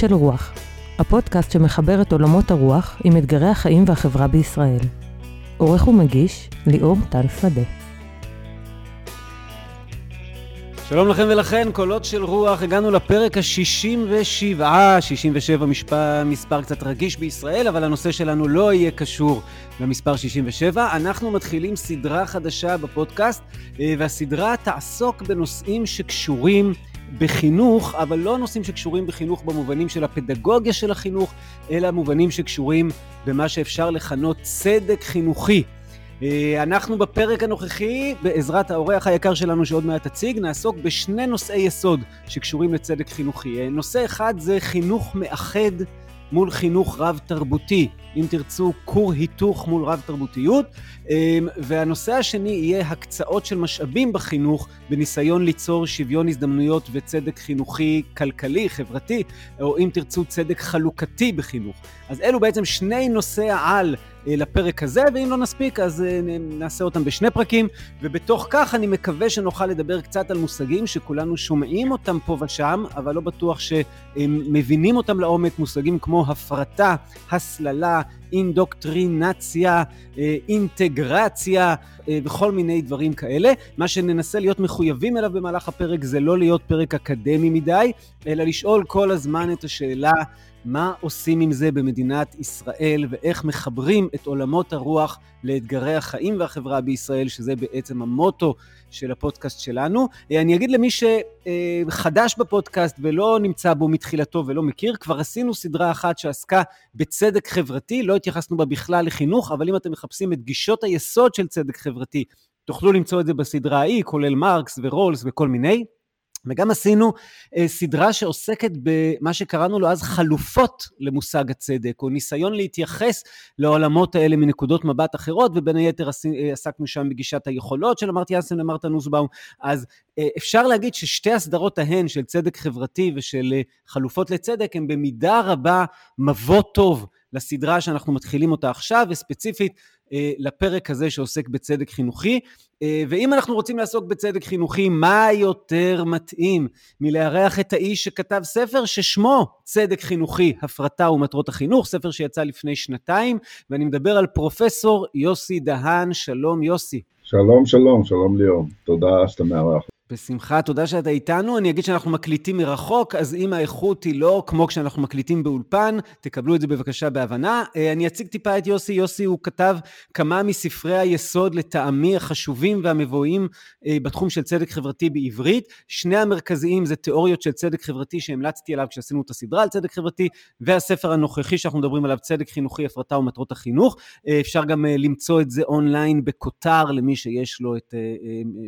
של רוח, הפודקאסט שמחבר את עולמות הרוח עם אתגרי החיים והחברה בישראל. עורך ומגיש, ליאור טל שדה. שלום לכם ולכן, קולות של רוח, הגענו לפרק ה-67, 67 משפע, מספר קצת רגיש בישראל, אבל הנושא שלנו לא יהיה קשור למספר 67. אנחנו מתחילים סדרה חדשה בפודקאסט, אה, והסדרה תעסוק בנושאים שקשורים בחינוך, אבל לא נושאים שקשורים בחינוך במובנים של הפדגוגיה של החינוך, אלא מובנים שקשורים במה שאפשר לכנות צדק חינוכי. אה, אנחנו בפרק הנוכחי, בעזרת האורח היקר שלנו שעוד מעט תציג, נעסוק בשני נושאי יסוד שקשורים לצדק חינוכי. אה, נושא אחד זה חינוך מאחד מול חינוך רב-תרבותי. אם תרצו, כור היתוך מול רב-תרבותיות. אמ, והנושא השני יהיה הקצאות של משאבים בחינוך בניסיון ליצור שוויון הזדמנויות וצדק חינוכי, כלכלי, חברתי, או אם תרצו, צדק חלוקתי בחינוך. אז אלו בעצם שני נושאי העל לפרק הזה, ואם לא נספיק אז אה, נעשה אותם בשני פרקים, ובתוך כך אני מקווה שנוכל לדבר קצת על מושגים שכולנו שומעים אותם פה ושם, אבל לא בטוח שהם מבינים אותם לעומק, מושגים כמו הפרטה, הסללה, אינדוקטרינציה, אה, אינטגרציה וכל מיני דברים כאלה. מה שננסה להיות מחויבים אליו במהלך הפרק זה לא להיות פרק אקדמי מדי, אלא לשאול כל הזמן את השאלה מה עושים עם זה במדינת ישראל ואיך מחברים את עולמות הרוח לאתגרי החיים והחברה בישראל, שזה בעצם המוטו של הפודקאסט שלנו. אה, אני אגיד למי שחדש בפודקאסט ולא נמצא בו מתחילתו ולא מכיר, כבר עשינו סדרה אחת שעסקה בצדק חברתי, לא התייחסנו בה בכלל לחינוך, אבל אם אתם מחפשים את גישות היסוד של צדק חברתי, תוכלו למצוא את זה בסדרה ההיא, כולל מרקס ורולס וכל מיני. וגם עשינו אה, סדרה שעוסקת במה שקראנו לו אז חלופות למושג הצדק, או ניסיון להתייחס לעולמות האלה מנקודות מבט אחרות, ובין היתר אה, עסקנו שם בגישת היכולות של אמרתי אסן ומרתה נוסבאום. אז אה, אפשר להגיד ששתי הסדרות ההן של צדק חברתי ושל אה, חלופות לצדק, הן במידה רבה מבוא טוב לסדרה שאנחנו מתחילים אותה עכשיו, וספציפית לפרק הזה שעוסק בצדק חינוכי. אה, ואם אנחנו רוצים לעסוק בצדק חינוכי, מה יותר מתאים מלארח את האיש שכתב ספר ששמו צדק חינוכי, הפרטה ומטרות החינוך, ספר שיצא לפני שנתיים, ואני מדבר על פרופסור יוסי דהן, שלום יוסי. שלום, שלום, שלום ליאור, תודה שאתה מארח. בשמחה, תודה שאתה איתנו. אני אגיד שאנחנו מקליטים מרחוק, אז אם האיכות היא לא כמו כשאנחנו מקליטים באולפן, תקבלו את זה בבקשה בהבנה. אה, אני אציג טיפה את יוסי. יוסי הוא כתב כמה מספרי היסוד לטעמי החשובים והמבואים אה, בתחום של צדק חברתי בעברית. שני המרכזיים זה תיאוריות של צדק חברתי שהמלצתי עליו כשעשינו את הסדרה על צדק חברתי, והספר הנוכחי שאנחנו מדברים עליו, צדק חינוכי, הפרטה ומטרות החינוך. אה, אפשר גם למצוא את זה אונליין בכותר למי שיש לו את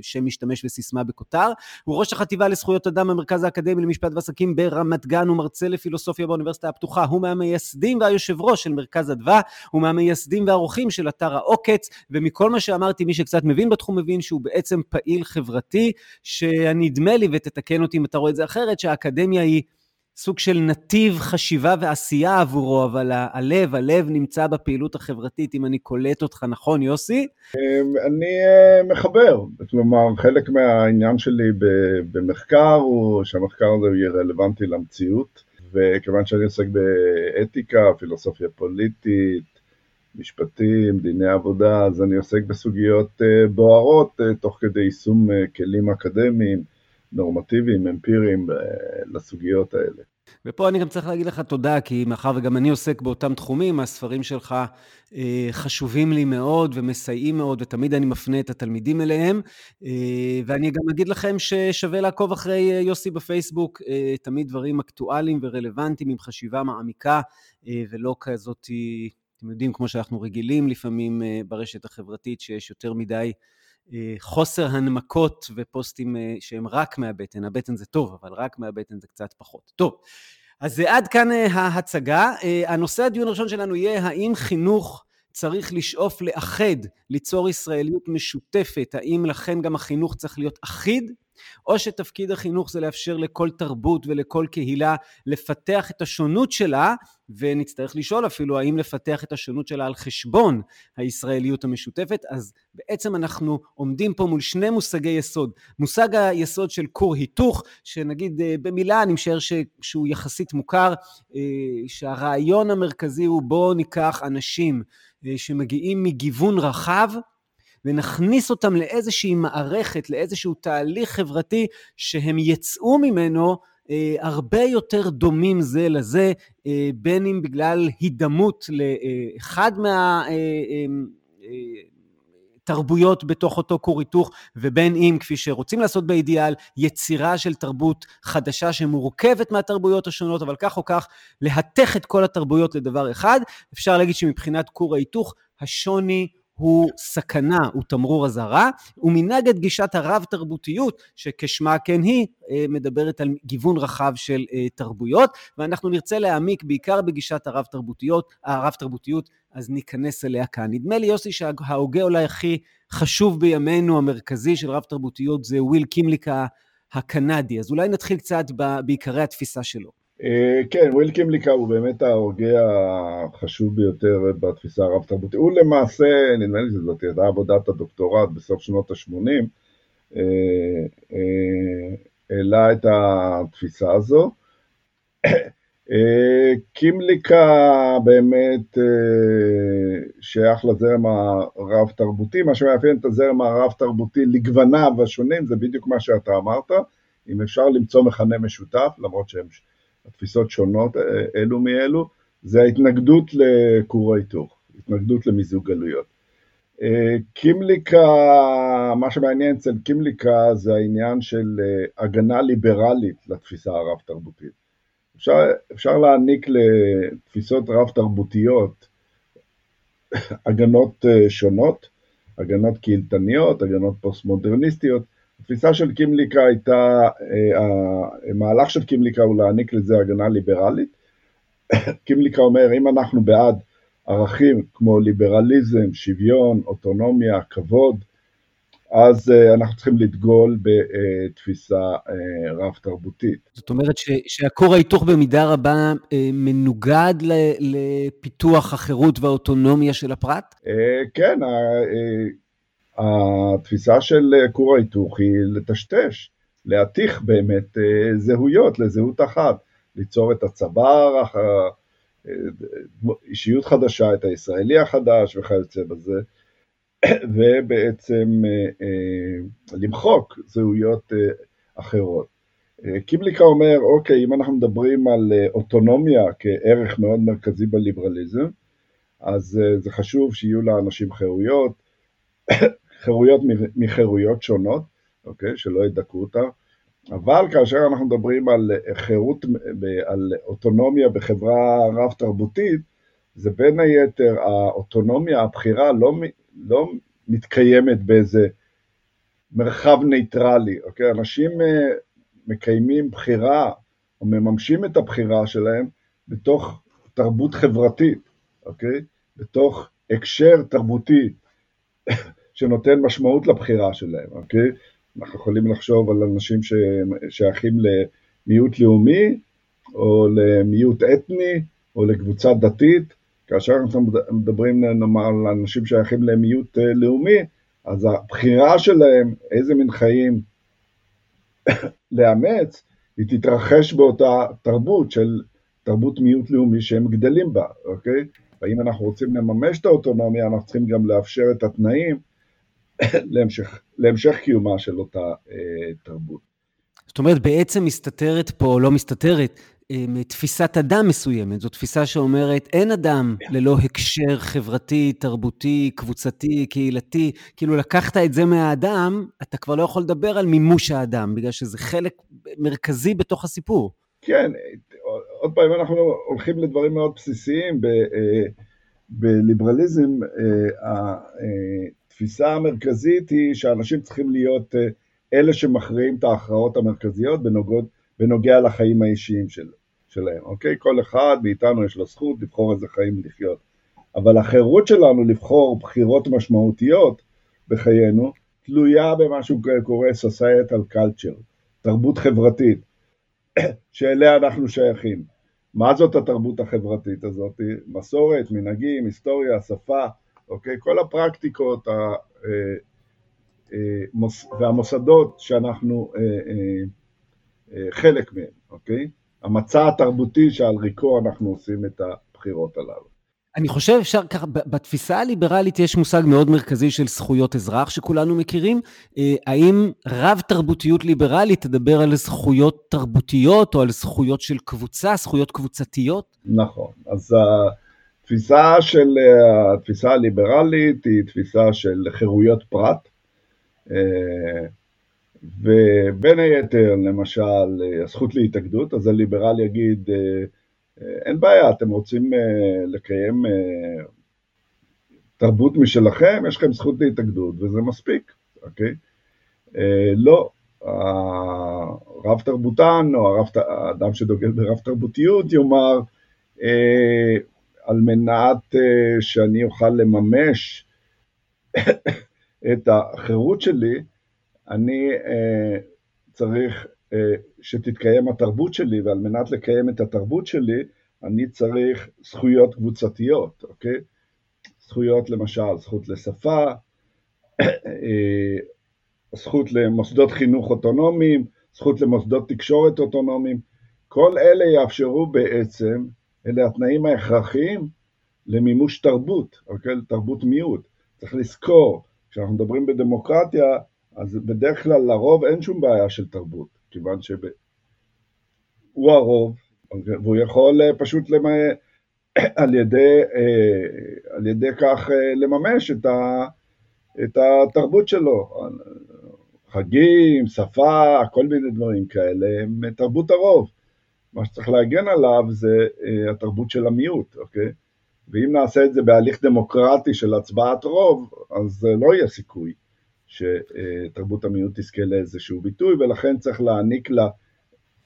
שם משתמש וסיסמה בכותר. מיותר. הוא ראש החטיבה לזכויות אדם במרכז האקדמי למשפט ועסקים ברמת גן, הוא מרצה לפילוסופיה באוניברסיטה הפתוחה, הוא מהמייסדים והיושב ראש של מרכז אדווה, הוא מהמייסדים והעורכים של אתר העוקץ, ומכל מה שאמרתי, מי שקצת מבין בתחום מבין שהוא בעצם פעיל חברתי, שנדמה לי, ותתקן אותי אם אתה רואה את זה אחרת, שהאקדמיה היא... סוג של נתיב חשיבה ועשייה עבורו, אבל הלב, הלב נמצא בפעילות החברתית, אם אני קולט אותך נכון, יוסי? אמ, אני אה, מחבר, כלומר, חלק מהעניין שלי במחקר הוא שהמחקר הזה יהיה רלוונטי למציאות, וכיוון שאני עוסק באתיקה, פילוסופיה פוליטית, משפטים, דיני עבודה, אז אני עוסק בסוגיות אה, בוערות אה, תוך כדי יישום כלים אקדמיים. נורמטיביים, אמפיריים לסוגיות האלה. ופה אני גם צריך להגיד לך תודה, כי מאחר וגם אני עוסק באותם תחומים, הספרים שלך אה, חשובים לי מאוד ומסייעים מאוד, ותמיד אני מפנה את התלמידים אליהם. אה, ואני גם אגיד לכם ששווה לעקוב אחרי אה, יוסי בפייסבוק, אה, תמיד דברים אקטואליים ורלוונטיים עם חשיבה מעמיקה, אה, ולא כזאת, אתם יודעים, כמו שאנחנו רגילים לפעמים אה, ברשת החברתית, שיש יותר מדי אה, חוסר הנמקות ופוסטים אה, שהם רק מהבטן. הבטן זה טוב, אבל רק מהבטן זה קצת פחות. טוב, אז אה, עד כאן ההצגה. הנושא הדיון הראשון שלנו יהיה האם חינוך צריך לשאוף לאחד, ליצור ישראליות משותפת, האם לכן גם החינוך צריך להיות אחיד או שתפקיד החינוך זה לאפשר לכל תרבות ולכל קהילה לפתח את השונות שלה, ונצטרך לשאול אפילו האם לפתח את השונות שלה על חשבון הישראליות המשותפת, אז בעצם אנחנו עומדים פה מול שני מושגי יסוד. מושג היסוד של כור היתוך, שנגיד אה, במילה אני משער שהוא יחסית מוכר, אה, שהרעיון המרכזי הוא בואו ניקח אנשים אה, שמגיעים מגיוון רחב, ונכניס אותם לאיזושהי מערכת, לאיזשהו תהליך חברתי שהם יצאו ממנו אה, הרבה יותר דומים זה לזה, אה, בין אם בגלל הידמות לאחד מה... אה, אה, אה, תרבויות בתוך אותו כור היתוך, ובין אם, כפי שרוצים לעשות באידיאל, יצירה של תרבות חדשה שמורכבת מהתרבויות השונות, אבל כך או כך, להתך את כל התרבויות לדבר אחד. אפשר להגיד שמבחינת כור ההיתוך, השוני הוא סכנה, הוא תמרור אזהרה, ומנגד גישת הרב-תרבותיות, שכשמה כן היא, אה, מדברת על גיוון רחב של אה, תרבויות, ואנחנו נרצה להעמיק בעיקר בגישת הרב-תרבותיות, הרב-תרבותיות, אז ניכנס אליה כאן. נדמה לי, יוסי, שההוגה אולי הכי חשוב בימינו, המרכזי של רב-תרבותיות, זה וויל קימליקה הקנדי, אז אולי נתחיל קצת בעיקרי התפיסה שלו. אה, כן, וויל קימליקה הוא באמת ההוגה החשוב ביותר בתפיסה הרב-תרבותית. הוא למעשה, נדמה לי שזאת הייתה עבודת הדוקטורט בסוף שנות ה-80, אה, אה, העלה את התפיסה הזו. קימליקה באמת שייך לזרם הרב-תרבותי, מה שמאפיין את הזרם הרב-תרבותי לגווניו השונים, זה בדיוק מה שאתה אמרת, אם אפשר למצוא מכנה משותף, למרות שהם התפיסות שונות אה, אלו מאלו, זה ההתנגדות לכור ההיתוך, התנגדות למיזוג גלויות. אה, קימליקה, מה שמעניין אצל קימליקה זה העניין של אה, הגנה ליברלית לתפיסה הרב-תרבותית. אפשר, אפשר להעניק לתפיסות רב-תרבותיות הגנות שונות, הגנות קהילתניות, הגנות פוסט-מודרניסטיות, התפיסה של קימליקה הייתה, אה, המהלך של קימליקה הוא להעניק לזה הגנה ליברלית. קימליקה אומר, אם אנחנו בעד ערכים כמו ליברליזם, שוויון, אוטונומיה, כבוד, אז uh, אנחנו צריכים לדגול בתפיסה uh, רב-תרבותית. זאת אומרת ש, שהכור ההיתוך במידה רבה uh, מנוגד ל, לפיתוח החירות והאוטונומיה של הפרט? כן, התפיסה של אה, כור ההיתוך היא לטשטש, להתיך באמת אה, זהויות לזהות אחת, ליצור את הצבר, אה, אישיות חדשה, את הישראלי החדש וכיוצא בזה, ובעצם למחוק זהויות אחרות. קימליקה אומר, אוקיי, אם אנחנו מדברים על אוטונומיה כערך מאוד מרכזי בליברליזם, אז זה חשוב שיהיו לאנשים חירויות, חירויות מחירויות שונות, אוקיי? שלא ידכאו אותה, אבל כאשר אנחנו מדברים על חירות, על אוטונומיה בחברה רב-תרבותית, זה בין היתר האוטונומיה, הבחירה לא, לא מתקיימת באיזה מרחב ניטרלי, אוקיי? אנשים אה, מקיימים בחירה או מממשים את הבחירה שלהם בתוך תרבות חברתית, אוקיי? בתוך הקשר תרבותי שנותן משמעות לבחירה שלהם, אוקיי? אנחנו יכולים לחשוב על אנשים ששייכים למיעוט לאומי, או למיעוט אתני, או לקבוצה דתית, כאשר אנחנו מדברים נאמר על אנשים שייכים למיעוט אה, לאומי, אז הבחירה שלהם איזה מין חיים לאמץ, היא תתרחש באותה תרבות של תרבות מיעוט לאומי שהם גדלים בה, אוקיי? ואם אנחנו רוצים לממש את האוטונומיה, אנחנו צריכים גם לאפשר את התנאים להמשך, להמשך קיומה של אותה אה, תרבות. זאת אומרת, בעצם מסתתרת פה, לא מסתתרת, אה, תפיסת אדם מסוימת. זו תפיסה שאומרת, אין אדם ללא הקשר חברתי, תרבותי, קבוצתי, קהילתי. כאילו, לקחת את זה מהאדם, אתה כבר לא יכול לדבר על מימוש האדם, בגלל שזה חלק מרכזי בתוך הסיפור. כן, עוד פעם, אנחנו הולכים לדברים מאוד בסיסיים. ב, אה, בליברליזם, אה, התפיסה המרכזית היא שאנשים צריכים להיות אה, אלה שמכריעים את ההכרעות המרכזיות בנוגע, בנוגע לחיים האישיים של, שלהם, אוקיי? כל אחד מאיתנו יש לו זכות לבחור איזה חיים לחיות. אבל החירות שלנו לבחור בחירות משמעותיות בחיינו, תלויה במה שקורה societal culture, תרבות חברתית, שאליה אנחנו שייכים. מה זאת התרבות החברתית הזאת? מסורת, מנהגים, היסטוריה, שפה, אוקיי? כל הפרקטיקות ה, אה, אה, מוס, והמוסדות שאנחנו אה, חלק מהם, אוקיי? המצע התרבותי שעל ריקו אנחנו עושים את הבחירות הללו. אני חושב אפשר ככה, בתפיסה הליברלית יש מושג מאוד מרכזי של זכויות אזרח שכולנו מכירים. האם רב תרבותיות ליברלית תדבר על זכויות תרבותיות או על זכויות של קבוצה, זכויות קבוצתיות? נכון. אז התפיסה של, התפיסה הליברלית היא תפיסה של חירויות פרט, אה, ובין היתר, למשל, הזכות להתאגדות, אז הליברל יגיד, אה, אין בעיה, אתם רוצים אה, לקיים אה, תרבות משלכם, יש לכם זכות להתאגדות וזה מספיק, אוקיי? אה, לא, הרב תרבותן או הרב, האדם שדוגל ברב תרבותיות יאמר, על מנת שאני אוכל לממש את החירות שלי, אני צריך שתתקיים התרבות שלי, ועל מנת לקיים את התרבות שלי, אני צריך זכויות קבוצתיות, אוקיי? זכויות למשל, זכות לשפה, אה, זכות למוסדות חינוך אוטונומיים, זכות למוסדות תקשורת אוטונומיים, כל אלה יאפשרו בעצם, אלה התנאים ההכרחיים למימוש תרבות, אוקיי? תרבות מיעוט. צריך לזכור, כשאנחנו מדברים בדמוקרטיה, אז בדרך כלל לרוב אין שום בעיה של תרבות, כיוון שהוא הרוב, והוא יכול אה, פשוט למ... על, ידי, אה, על ידי כך אה, לממש את, ה... את התרבות שלו. חגים, שפה, כל מיני דברים כאלה, הם תרבות הרוב. מה שצריך להגן עליו זה התרבות של המיעוט, אוקיי? ואם נעשה את זה בהליך דמוקרטי של הצבעת רוב, אז לא יהיה סיכוי שתרבות המיעוט תזכה לאיזשהו ביטוי, ולכן צריך להעניק לה,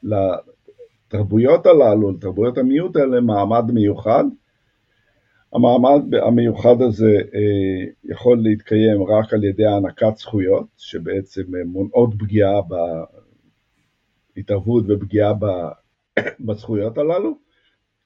לתרבויות הללו, לתרבויות המיעוט האלה, מעמד מיוחד. המעמד המיוחד הזה אה, יכול להתקיים רק על ידי הענקת זכויות, שבעצם מונעות פגיעה בהתערבות ופגיעה בזכויות הללו,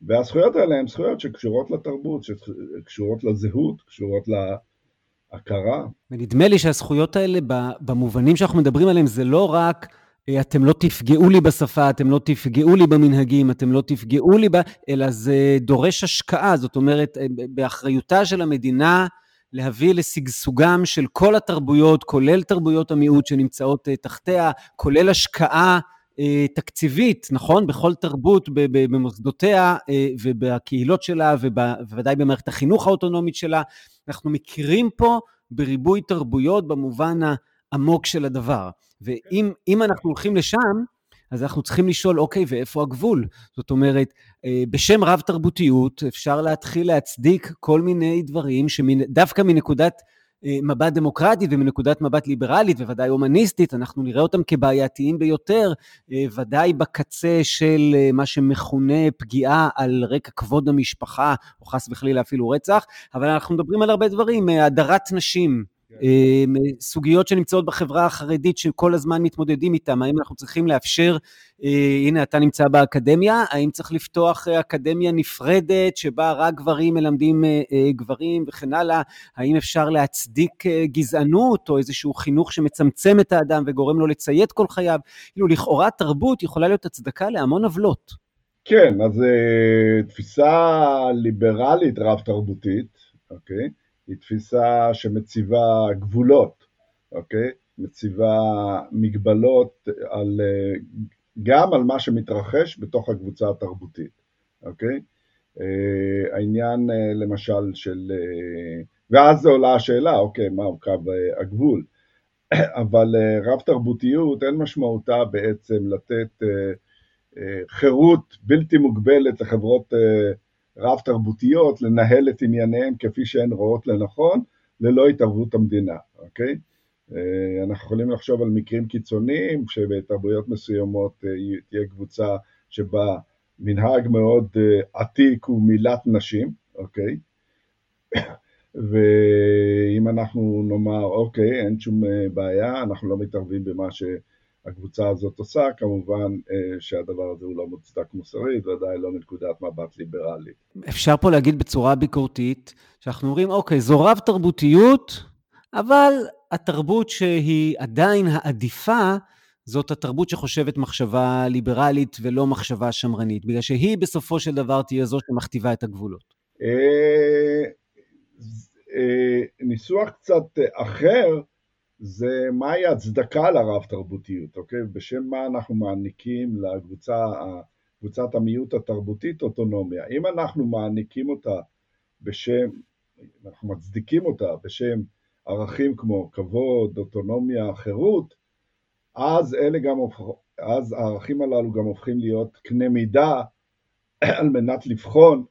והזכויות האלה הן זכויות שקשורות לתרבות, שקשורות לזהות, קשורות להכרה. ונדמה לי שהזכויות האלה, במובנים שאנחנו מדברים עליהם, זה לא רק אה, אתם לא תפגעו לי בשפה, אתם לא תפגעו לי במנהגים, אתם לא תפגעו לי ב... אלא זה דורש השקעה, זאת אומרת, אה, באחריותה של המדינה להביא לשגשוגם של כל התרבויות, כולל תרבויות המיעוט שנמצאות אה, תחתיה, כולל השקעה תקציבית, נכון? בכל תרבות, במוסדותיה ובקהילות שלה, ובוודאי במערכת החינוך האוטונומית שלה. אנחנו מכירים פה בריבוי תרבויות במובן העמוק של הדבר. ואם אנחנו הולכים לשם, אז אנחנו צריכים לשאול, אוקיי, ואיפה הגבול? זאת אומרת, אה, בשם רב תרבותיות אפשר להתחיל להצדיק כל מיני דברים שדווקא מנקודת אה, מבט דמוקרטית ומנקודת מבט ליברלית וודאי הומניסטית, אנחנו נראה אותם כבעייתיים ביותר, אה, ודאי בקצה של מה שמכונה פגיעה על רקע כבוד המשפחה, או חס וחלילה אפילו רצח, אבל אנחנו מדברים על הרבה דברים, הדרת נשים. סוגיות שנמצאות בחברה החרדית שכל הזמן מתמודדים איתן, האם אנחנו צריכים לאפשר, אה, הנה אתה נמצא באקדמיה, האם צריך לפתוח אה, אקדמיה נפרדת שבה רק גברים מלמדים אה, גברים וכן הלאה, האם אפשר להצדיק גזענות או איזשהו חינוך שמצמצם את האדם וגורם לו לציית כל חייו, כאילו לכאורה תרבות יכולה להיות הצדקה להמון עוולות. כן, אז תפיסה ליברלית רב תרבותית, אוקיי? היא תפיסה שמציבה גבולות, אוקיי? מציבה מגבלות על, גם על מה שמתרחש בתוך הקבוצה התרבותית, אוקיי? אה, העניין אה, למשל של... אה, ואז עולה השאלה, אוקיי, מהו קו הגבול? אבל רב תרבותיות אין משמעותה בעצם לתת חירות בלתי מוגבלת לחברות רב תרבותיות לנהל את ענייניהם כפי שהן רואות לנכון, ללא התערבות המדינה, אוקיי? אה, אנחנו יכולים לחשוב על מקרים קיצוניים, שבתרבויות מסוימות אה, תהיה קבוצה שבה מנהג מאוד אה, עתיק הוא מילת נשים, אוקיי? ואם אנחנו נאמר, אוקיי, אין שום בעיה, אנחנו לא מתערבים במה שהקבוצה הזאת עושה, כמובן שהדבר הזה הוא לא מוצדק מוסרית, ודאי לא מנקודת מבט ליברלית. אפשר פה להגיד בצורה ביקורתית, שאנחנו אומרים, אוקיי, זו רב תרבותיות, אבל התרבות שהיא עדיין העדיפה, זאת התרבות שחושבת מחשבה ליברלית ולא מחשבה שמרנית, בגלל שהיא בסופו של דבר תהיה זו שמכתיבה את הגבולות. אה, אה, ניסוח קצת אחר זה מהי הצדקה לרב תרבותיות, אוקיי? בשם מה אנחנו מעניקים לקבוצת המיעוט התרבותית אוטונומיה. אם אנחנו מעניקים אותה בשם, אנחנו מצדיקים אותה בשם ערכים כמו כבוד, אוטונומיה, חירות, אז, אלה גם, אז הערכים הללו גם הופכים להיות קנה מידה על מנת לבחון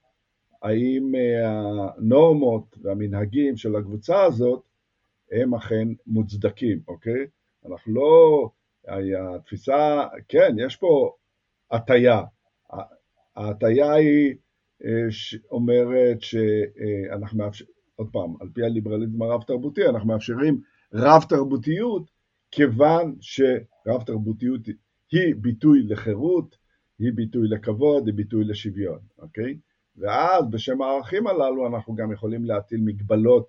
האם אה, הנורמות והמנהגים של הקבוצה הזאת הם אכן מוצדקים, אוקיי? אנחנו לא... התפיסה, כן, יש פה הטיה. ההטיה היא אה, אומרת שאנחנו מאפשרים, עוד פעם, על פי הליברליזם הרב תרבותי, אנחנו מאפשרים רב תרבותיות כיוון שרב תרבותיות היא ביטוי לחירות, היא ביטוי לכבוד, היא ביטוי לשוויון, אוקיי? ואז בשם הערכים הללו אנחנו גם יכולים להטיל מגבלות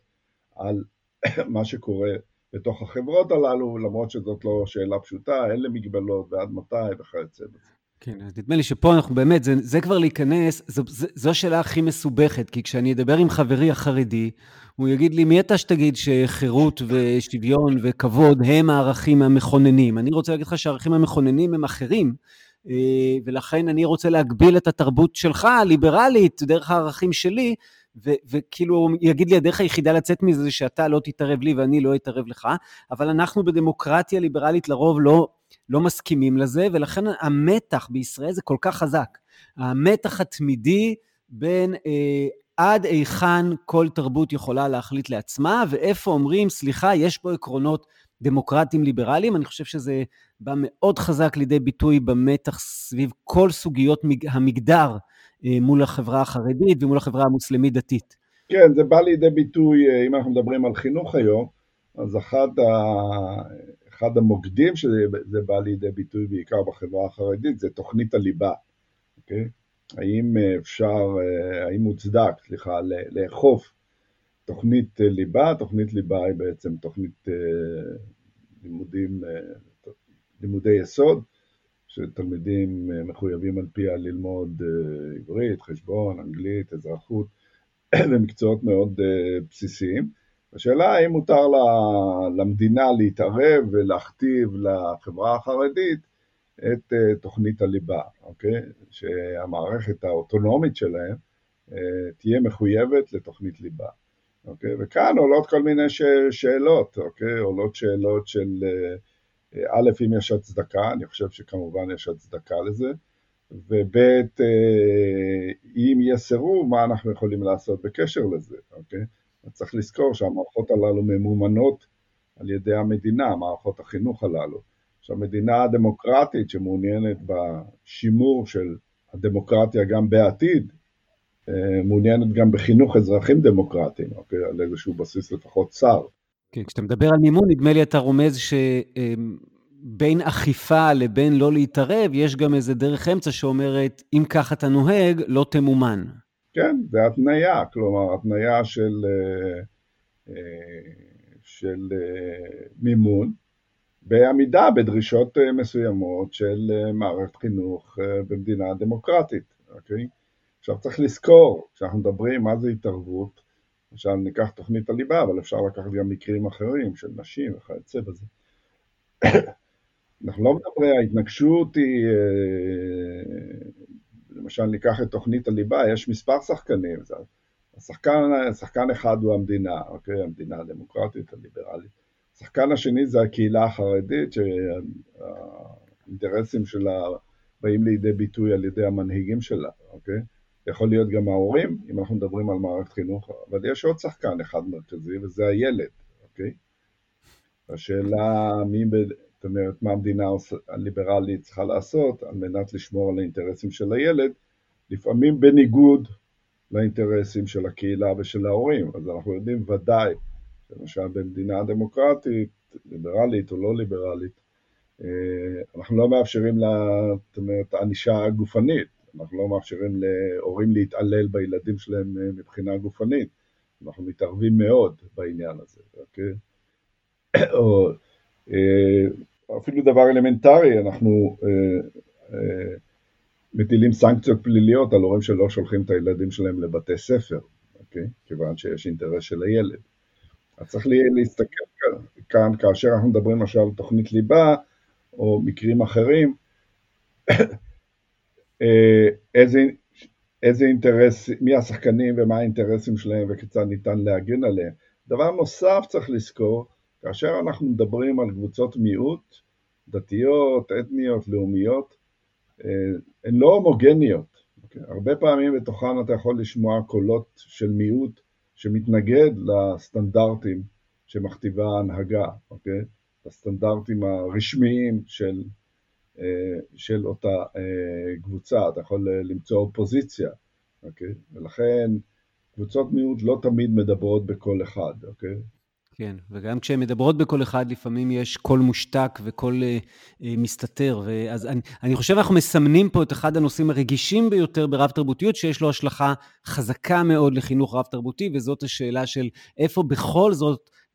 על מה שקורה בתוך החברות הללו, למרות שזאת לא שאלה פשוטה, אין למגבלות ועד מתי וכיוצא בזה. כן, אז נדמה לי שפה אנחנו באמת, זה, זה כבר להיכנס, זו, זו השאלה הכי מסובכת, כי כשאני אדבר עם חברי החרדי, הוא יגיד לי, מי אתה שתגיד שחירות ושוויון וכבוד הם הערכים המכוננים? אני רוצה להגיד לך שהערכים המכוננים הם אחרים, אה, ולכן אני רוצה להגביל את התרבות שלך, הליברלית, דרך הערכים שלי, ו- וכאילו יגיד לי, הדרך היחידה לצאת מזה זה שאתה לא תתערב לי ואני לא אתערב לך, אבל אנחנו בדמוקרטיה ליברלית לרוב לא, לא מסכימים לזה, ולכן המתח בישראל זה כל כך חזק. המתח התמידי בין אה, עד היכן כל תרבות יכולה להחליט לעצמה, ואיפה אומרים, סליחה, יש פה עקרונות דמוקרטיים ליברליים, אני חושב שזה בא מאוד חזק לידי ביטוי במתח סביב כל סוגיות המגדר מול החברה החרדית ומול החברה המוסלמית-דתית. כן, זה בא לידי ביטוי, אה, אם אנחנו מדברים על חינוך היום, אז אחד, ה... אחד המוקדים שזה בא לידי ביטוי בעיקר בחברה החרדית זה תוכנית הליבה, אוקיי? האם אפשר, אה, האם מוצדק, סליחה, לאכוף תוכנית ליבה, תוכנית ליבה היא בעצם תוכנית לימודים, לימודי יסוד, שתלמידים אה, מחויבים על פיה ללמוד אה, עברית, חשבון, אנגלית, אזרחות ומקצועות מאוד אה, בסיסיים. השאלה האם מותר למדינה להתערב ולהכתיב לחברה החרדית את תוכנית הליבה, אוקיי? שהמערכת האוטונומית שלהם תהיה מחויבת לתוכנית ליבה, אוקיי? וכאן עולות כל מיני שאלות, אוקיי? עולות שאלות של א', אם יש הצדקה, אני חושב שכמובן יש הצדקה לזה, וב', אה, אם יש סירוב, מה אנחנו יכולים לעשות בקשר לזה, אוקיי? אז צריך לזכור שהמערכות הללו ממומנות על ידי המדינה, מערכות החינוך הללו. עכשיו, מדינה דמוקרטית שמעוניינת בשימור של הדמוקרטיה גם בעתיד, אה, מעוניינת גם בחינוך אזרחים דמוקרטיים, אוקיי? על איזשהו בסיס לפחות צר. כן, כשאתה מדבר על מימון, נדמה לי אתה רומז שבין אכיפה לבין לא להתערב, יש גם איזה דרך אמצע שאומרת, אם ככה אתה נוהג, לא תמומן. כן, זה התניה, כלומר, התניה של, אה, אה, של אה, מימון, בעמידה בדרישות מסוימות של מערכת חינוך במדינה דמוקרטית, אוקיי? עכשיו צריך לזכור, כשאנחנו מדברים מה זה התערבות, למשל ניקח תוכנית הליבה, אבל אפשר לקחת גם מקרים אחרים של נשים וכיוצא בזה. אנחנו לא מדברים, ההתנגשות היא, אה, למשל ניקח את תוכנית הליבה, יש מספר שחקנים, השחקן, שחקן אחד הוא המדינה, אוקיי, המדינה הדמוקרטית, הליברלית. השחקן השני זה הקהילה החרדית, שהאינטרסים שלה באים לידי ביטוי על ידי המנהיגים שלה, אוקיי? יכול להיות גם ההורים, אם אנחנו מדברים על מערכת חינוך, אבל יש עוד שחקן אחד מרכזי, וזה הילד, אוקיי? השאלה מי, זאת אומרת, מה המדינה הליברלית צריכה לעשות על מנת לשמור על האינטרסים של הילד, לפעמים בניגוד לאינטרסים של הקהילה ושל ההורים. אז אנחנו יודעים ודאי, למשל במדינה דמוקרטית, ליברלית או לא ליברלית, אה, אנחנו לא מאפשרים לה, זאת אומרת, ענישה גופנית, אנחנו לא מאפשרים להורים להתעלל בילדים שלהם אה, מבחינה גופנית, אנחנו מתערבים מאוד בעניין הזה, אוקיי? או אה, אפילו דבר אלמנטרי, אנחנו מטילים סנקציות פליליות על הורים שלא שולחים את הילדים שלהם לבתי ספר, אוקיי? כיוון שיש אינטרס של הילד. אז צריך להסתכל כאן, כאשר אנחנו מדברים למשל על תוכנית ליבה, או מקרים אחרים, אה, איזה, איזה אינטרס, מי השחקנים ומה האינטרסים שלהם וכיצד ניתן להגן עליהם. דבר נוסף צריך לזכור, כאשר אנחנו מדברים על קבוצות מיעוט, דתיות, אתניות, לאומיות, אה, הן לא הומוגניות. אוקיי? הרבה פעמים בתוכן אתה יכול לשמוע קולות של מיעוט שמתנגד לסטנדרטים שמכתיבה ההנהגה, אוקיי? הסטנדרטים הרשמיים של, אה, של אותה אה, קבוצה, אתה יכול למצוא אופוזיציה, אוקיי? ולכן קבוצות מיעוט לא תמיד מדברות בקול אחד, אוקיי? כן, וגם כשהן מדברות בקול אחד, לפעמים יש קול מושתק וקול אה, אה, מסתתר. אז אני, אני חושב אנחנו מסמנים פה את אחד הנושאים הרגישים ביותר ברב-תרבותיות, שיש לו השלכה חזקה מאוד לחינוך רב-תרבותי, וזאת השאלה של איפה בכל זאת אה, אה,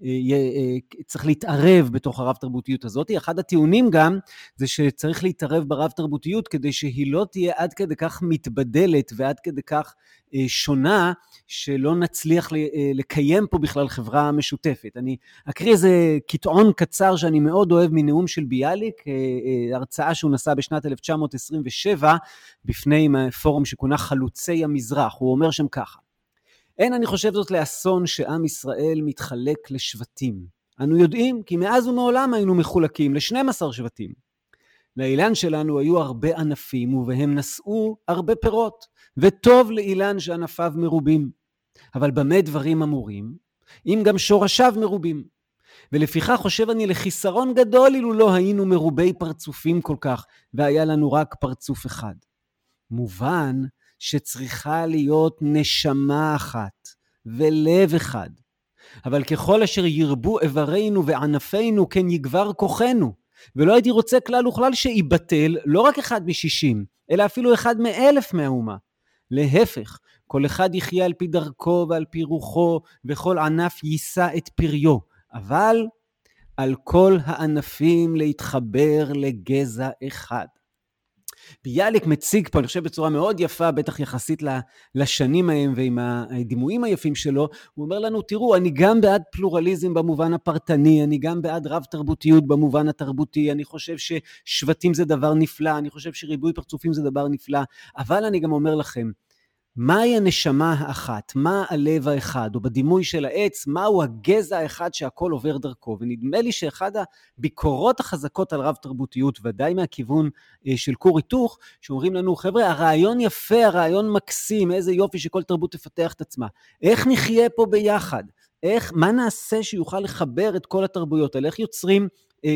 צריך להתערב בתוך הרב-תרבותיות הזאת. אחד הטיעונים גם זה שצריך להתערב ברב-תרבותיות כדי שהיא לא תהיה עד כדי כך מתבדלת ועד כדי כך אה, שונה, שלא נצליח לקיים פה בכלל חברה משותפת. אני אקריא איזה קטעון קצר שאני מאוד אוהב מנאום של ביאליק, הרצאה שהוא נשא בשנת 1927 בפני פורום שכונה חלוצי המזרח. הוא אומר שם ככה: אין אני חושב זאת לאסון שעם ישראל מתחלק לשבטים. אנו יודעים כי מאז ומעולם היינו מחולקים ל-12 שבטים. לאילן שלנו היו הרבה ענפים ובהם נשאו הרבה פירות, וטוב לאילן שענפיו מרובים. אבל במה דברים אמורים? אם גם שורשיו מרובים. ולפיכך חושב אני לחיסרון גדול אילו לא היינו מרובי פרצופים כל כך, והיה לנו רק פרצוף אחד. מובן שצריכה להיות נשמה אחת ולב אחד. אבל ככל אשר ירבו איברינו וענפינו, כן יגבר כוחנו. ולא הייתי רוצה כלל וכלל שיבטל לא רק אחד משישים, אלא אפילו אחד מאלף מהאומה. להפך, כל אחד יחיה על פי דרכו ועל פי רוחו, וכל ענף יישא את פריו. אבל על כל הענפים להתחבר לגזע אחד. ביאליק מציג פה, אני חושב בצורה מאוד יפה, בטח יחסית לשנים ההם ועם הדימויים היפים שלו, הוא אומר לנו, תראו, אני גם בעד פלורליזם במובן הפרטני, אני גם בעד רב תרבותיות במובן התרבותי, אני חושב ששבטים זה דבר נפלא, אני חושב שריבוי פרצופים זה דבר נפלא, אבל אני גם אומר לכם, מהי הנשמה האחת? מה הלב האחד? או בדימוי של העץ, מהו הגזע האחד שהכל עובר דרכו? ונדמה לי שאחד הביקורות החזקות על רב תרבותיות, ודאי מהכיוון אה, של כור היתוך, שאומרים לנו, חבר'ה, הרעיון יפה, הרעיון מקסים, איזה יופי שכל תרבות תפתח את עצמה. איך נחיה פה ביחד? איך, מה נעשה שיוכל לחבר את כל התרבויות האלה? איך יוצרים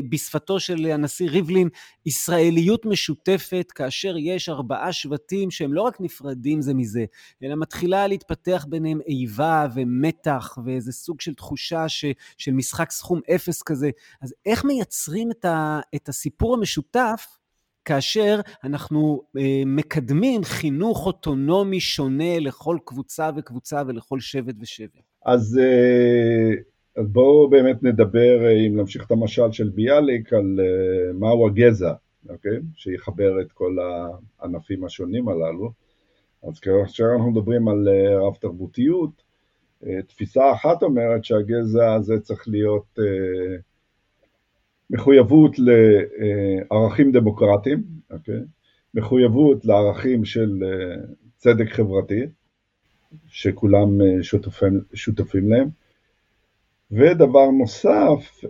בשפתו של הנשיא ריבלין, ישראליות משותפת, כאשר יש ארבעה שבטים שהם לא רק נפרדים זה מזה, אלא מתחילה להתפתח ביניהם איבה ומתח ואיזה סוג של תחושה ש, של משחק סכום אפס כזה. אז איך מייצרים את, ה, את הסיפור המשותף כאשר אנחנו אה, מקדמים חינוך אוטונומי שונה לכל קבוצה וקבוצה ולכל שבט ושבט? אז אה, אז בואו באמת נדבר, אה, אם נמשיך את המשל של ביאליק, על uh, מהו הגזע, אוקיי? שיחבר את כל הענפים השונים הללו. אז כאשר אנחנו מדברים על uh, רב תרבותיות, תפיסה אחת אומרת שהגזע הזה צריך להיות מחויבות לערכים דמוקרטיים, אוקיי? מחויבות לערכים של צדק חברתי, שכולם שותפים, שותפים להם, ודבר נוסף,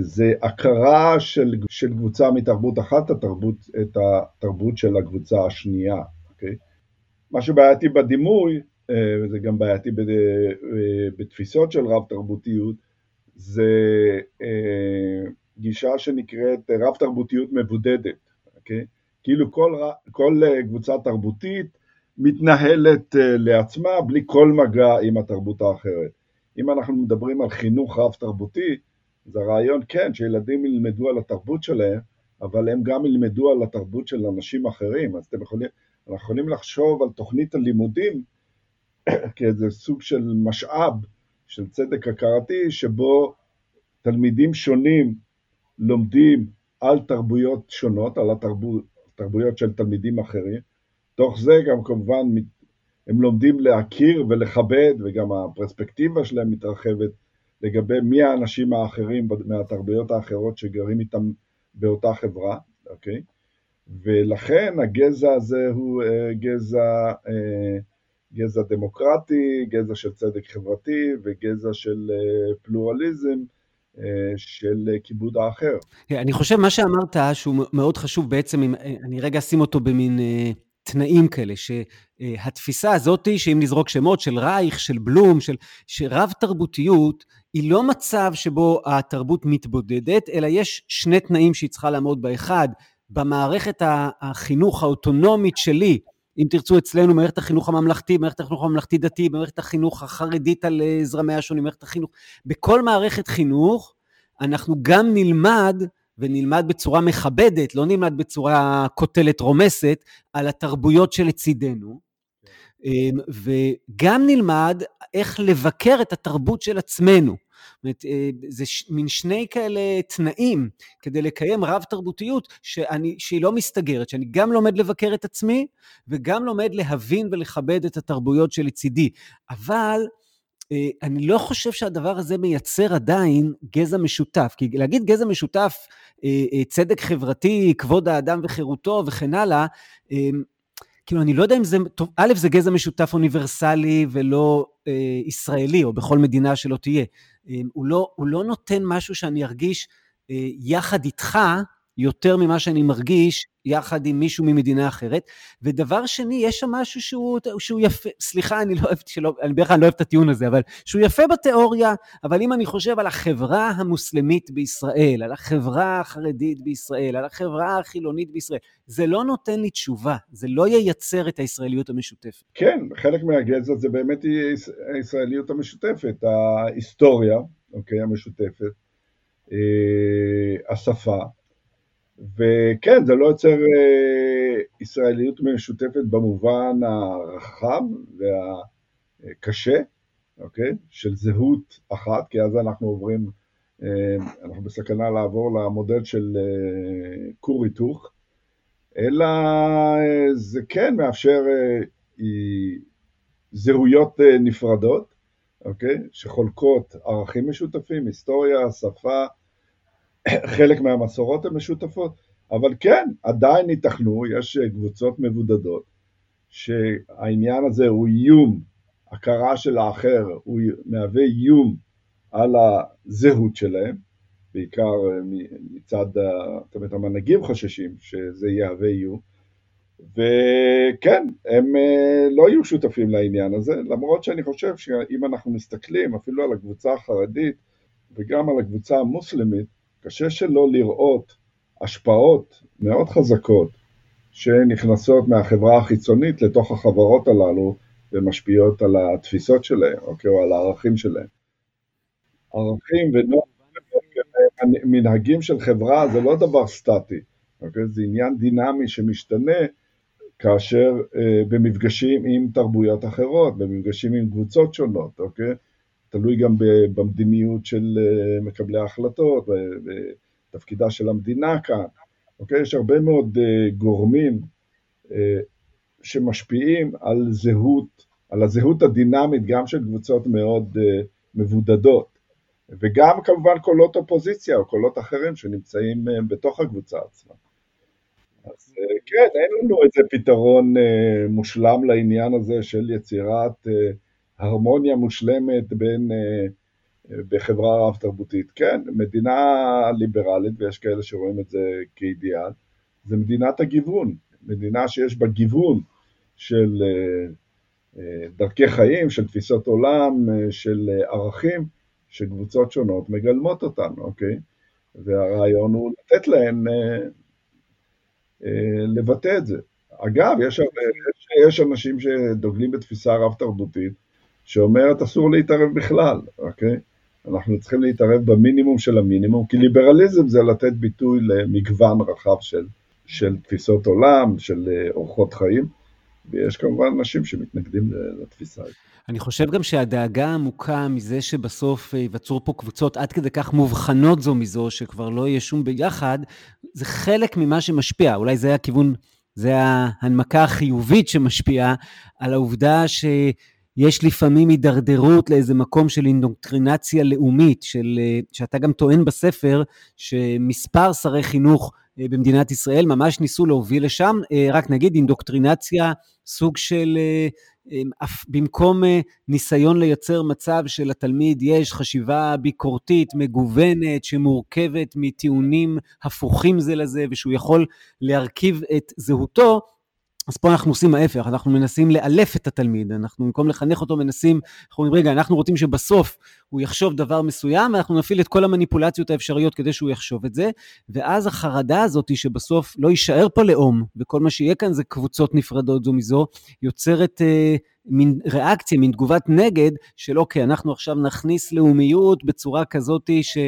זה הכרה של, של קבוצה מתרבות אחת, התרבות, את התרבות של הקבוצה השנייה, אוקיי? מה שבעייתי בדימוי, אה, וזה גם בעייתי אה, בתפיסות של רב תרבותיות, זה אה, גישה שנקראת רב תרבותיות מבודדת, אוקיי? כאילו כל, כל קבוצה תרבותית מתנהלת לעצמה בלי כל מגע עם התרבות האחרת. אם אנחנו מדברים על חינוך רב-תרבותי, אז הרעיון כן, שילדים ילמדו על התרבות שלהם, אבל הם גם ילמדו על התרבות של אנשים אחרים, אז אתם יכולים, אנחנו יכולים לחשוב על תוכנית הלימודים כאיזה סוג של משאב של צדק הכרתי, שבו תלמידים שונים לומדים על תרבויות שונות, על התרבויות של תלמידים אחרים, תוך זה גם כמובן הם לומדים להכיר ולכבד, וגם הפרספקטיבה שלהם מתרחבת לגבי מי האנשים האחרים מהתרבויות האחרות שגרים איתם באותה חברה, אוקיי? ולכן הגזע הזה הוא uh, גזע, uh, גזע דמוקרטי, גזע של צדק חברתי וגזע של uh, פלורליזם. של כיבוד האחר. אני חושב מה שאמרת שהוא מאוד חשוב בעצם, אם, אני רגע אשים אותו במין תנאים כאלה, שהתפיסה הזאת, שאם נזרוק שמות של רייך, של בלום, של, שרב תרבותיות, היא לא מצב שבו התרבות מתבודדת, אלא יש שני תנאים שהיא צריכה לעמוד באחד, במערכת החינוך האוטונומית שלי, אם תרצו אצלנו, מערכת החינוך הממלכתי, מערכת החינוך הממלכתי-דתי, מערכת החינוך החרדית על אה, זרמי השונים, מערכת החינוך, בכל מערכת חינוך אנחנו גם נלמד ונלמד בצורה מכבדת, לא נלמד בצורה קוטלת רומסת, על התרבויות שלצידנו, אמ, וגם נלמד איך לבקר את התרבות של עצמנו. זאת אומרת, אה, זה מין שני כאלה תנאים כדי לקיים רב תרבותיות שאני, שהיא לא מסתגרת, שאני גם לומד לבקר את עצמי וגם לומד להבין ולכבד את התרבויות שלצידי. אבל אה, אני לא חושב שהדבר הזה מייצר עדיין גזע משותף, כי להגיד גזע משותף, צדק חברתי, כבוד האדם וחירותו וכן הלאה, כאילו, אני לא יודע אם זה, טוב, א', זה גזע משותף אוניברסלי ולא אה, ישראלי, או בכל מדינה שלא תהיה. אה, הוא, לא, הוא לא נותן משהו שאני ארגיש אה, יחד איתך, יותר ממה שאני מרגיש יחד עם מישהו ממדינה אחרת. ודבר שני, יש שם משהו שהוא, שהוא יפה, סליחה, אני לא אוהב, שלא, אני בדרך כלל לא אוהב את הטיעון הזה, אבל שהוא יפה בתיאוריה, אבל אם אני חושב על החברה המוסלמית בישראל, על החברה החרדית בישראל, על החברה החילונית בישראל, זה לא נותן לי תשובה, זה לא ייצר את הישראליות המשותפת. כן, חלק מהגזע זה באמת הישראליות המשותפת, ההיסטוריה, אוקיי, המשותפת, אה, השפה. וכן, זה לא יוצר אה, ישראליות משותפת במובן הרחב והקשה, אוקיי? של זהות אחת, כי אז אנחנו עוברים, אה, אנחנו בסכנה לעבור למודל של אה, כור היתוך, אלא זה כן מאפשר זהויות נפרדות, אוקיי? שחולקות ערכים משותפים, היסטוריה, שפה, חלק מהמסורות הן משותפות, אבל כן, עדיין ייתכנו, יש קבוצות מבודדות, שהעניין הזה הוא איום, הכרה של האחר, הוא מהווה איום על הזהות שלהם, בעיקר מצד, זאת אומרת, המנהיגים חוששים שזה יהווה איום, וכן, הם אה, לא יהיו שותפים לעניין הזה, למרות שאני חושב שאם אנחנו מסתכלים אפילו על הקבוצה החרדית וגם על הקבוצה המוסלמית, קשה שלא לראות השפעות מאוד חזקות שנכנסות מהחברה החיצונית לתוך החברות הללו ומשפיעות על התפיסות שלהם, אוקיי, או על הערכים שלהם. ערכים ומנהגים של חברה זה לא דבר סטטי, אוקיי? זה עניין דינמי שמשתנה כאשר אה, במפגשים עם תרבויות אחרות, במפגשים עם קבוצות שונות, אוקיי? תלוי גם במדיניות של אה, מקבלי ההחלטות ותפקידה של המדינה כאן. אוקיי? יש הרבה מאוד אה, גורמים אה, שמשפיעים על זהות, על הזהות הדינמית גם של קבוצות מאוד מבודדות. וגם כמובן קולות אופוזיציה או קולות אחרים שנמצאים בתוך הקבוצה עצמה. אז כן, אין לנו איזה פתרון מושלם לעניין הזה של יצירת הרמוניה מושלמת בין, אה, בחברה רב תרבותית. כן, מדינה ליברלית, ויש כאלה שרואים את זה כאידיאל, זה מדינת הגיוון, מדינה שיש בה גיוון של אה, אה, דרכי חיים, של תפיסות עולם, של ערכים, שקבוצות שונות מגלמות אותן, אוקיי? והרעיון הוא לתת להן לבטא את זה. אגב, יש, יש אנשים שדוגלים בתפיסה רב-תרבותית, שאומרת אסור להתערב בכלל, אוקיי? אנחנו צריכים להתערב במינימום של המינימום, כי ליברליזם זה לתת ביטוי למגוון רחב של, של תפיסות עולם, של אה, אורחות חיים, ויש כמובן אנשים שמתנגדים לתפיסה הזאת. אני חושב גם שהדאגה העמוקה מזה שבסוף אה, ייווצרו פה קבוצות עד כדי כך מובחנות זו מזו, שכבר לא יהיה שום ביחד, זה חלק ממה שמשפיע. אולי זה הכיוון, זה ההנמקה החיובית שמשפיעה על העובדה ש... יש לפעמים הידרדרות לאיזה מקום של אינדוקטרינציה לאומית, של, אה, שאתה גם טוען בספר שמספר שרי חינוך אה, במדינת ישראל ממש ניסו להוביל לשם, רק נגיד אינדוקטרינציה, סוג של במקום אה, ניסיון לייצר מצב שלתלמיד יש חשיבה ביקורתית, מגוונת, שמורכבת מטיעונים הפוכים זה לזה, ושהוא יכול להרכיב את זהותו, אז פה אנחנו עושים ההפך, אנחנו מנסים לאלף את התלמיד, אנחנו במקום לחנך אותו מנסים, אנחנו אומרים, רגע, אנחנו רוצים שבסוף הוא יחשוב דבר מסוים, ואנחנו נפעיל את כל המניפולציות האפשריות כדי שהוא יחשוב את זה, ואז החרדה הזאת שבסוף לא יישאר פה לאום, וכל מה שיהיה כאן זה קבוצות נפרדות זו מזו, יוצרת אה, מין ריאקציה, מין תגובת נגד, של אוקיי, אנחנו עכשיו נכניס לאומיות בצורה כזאת ש...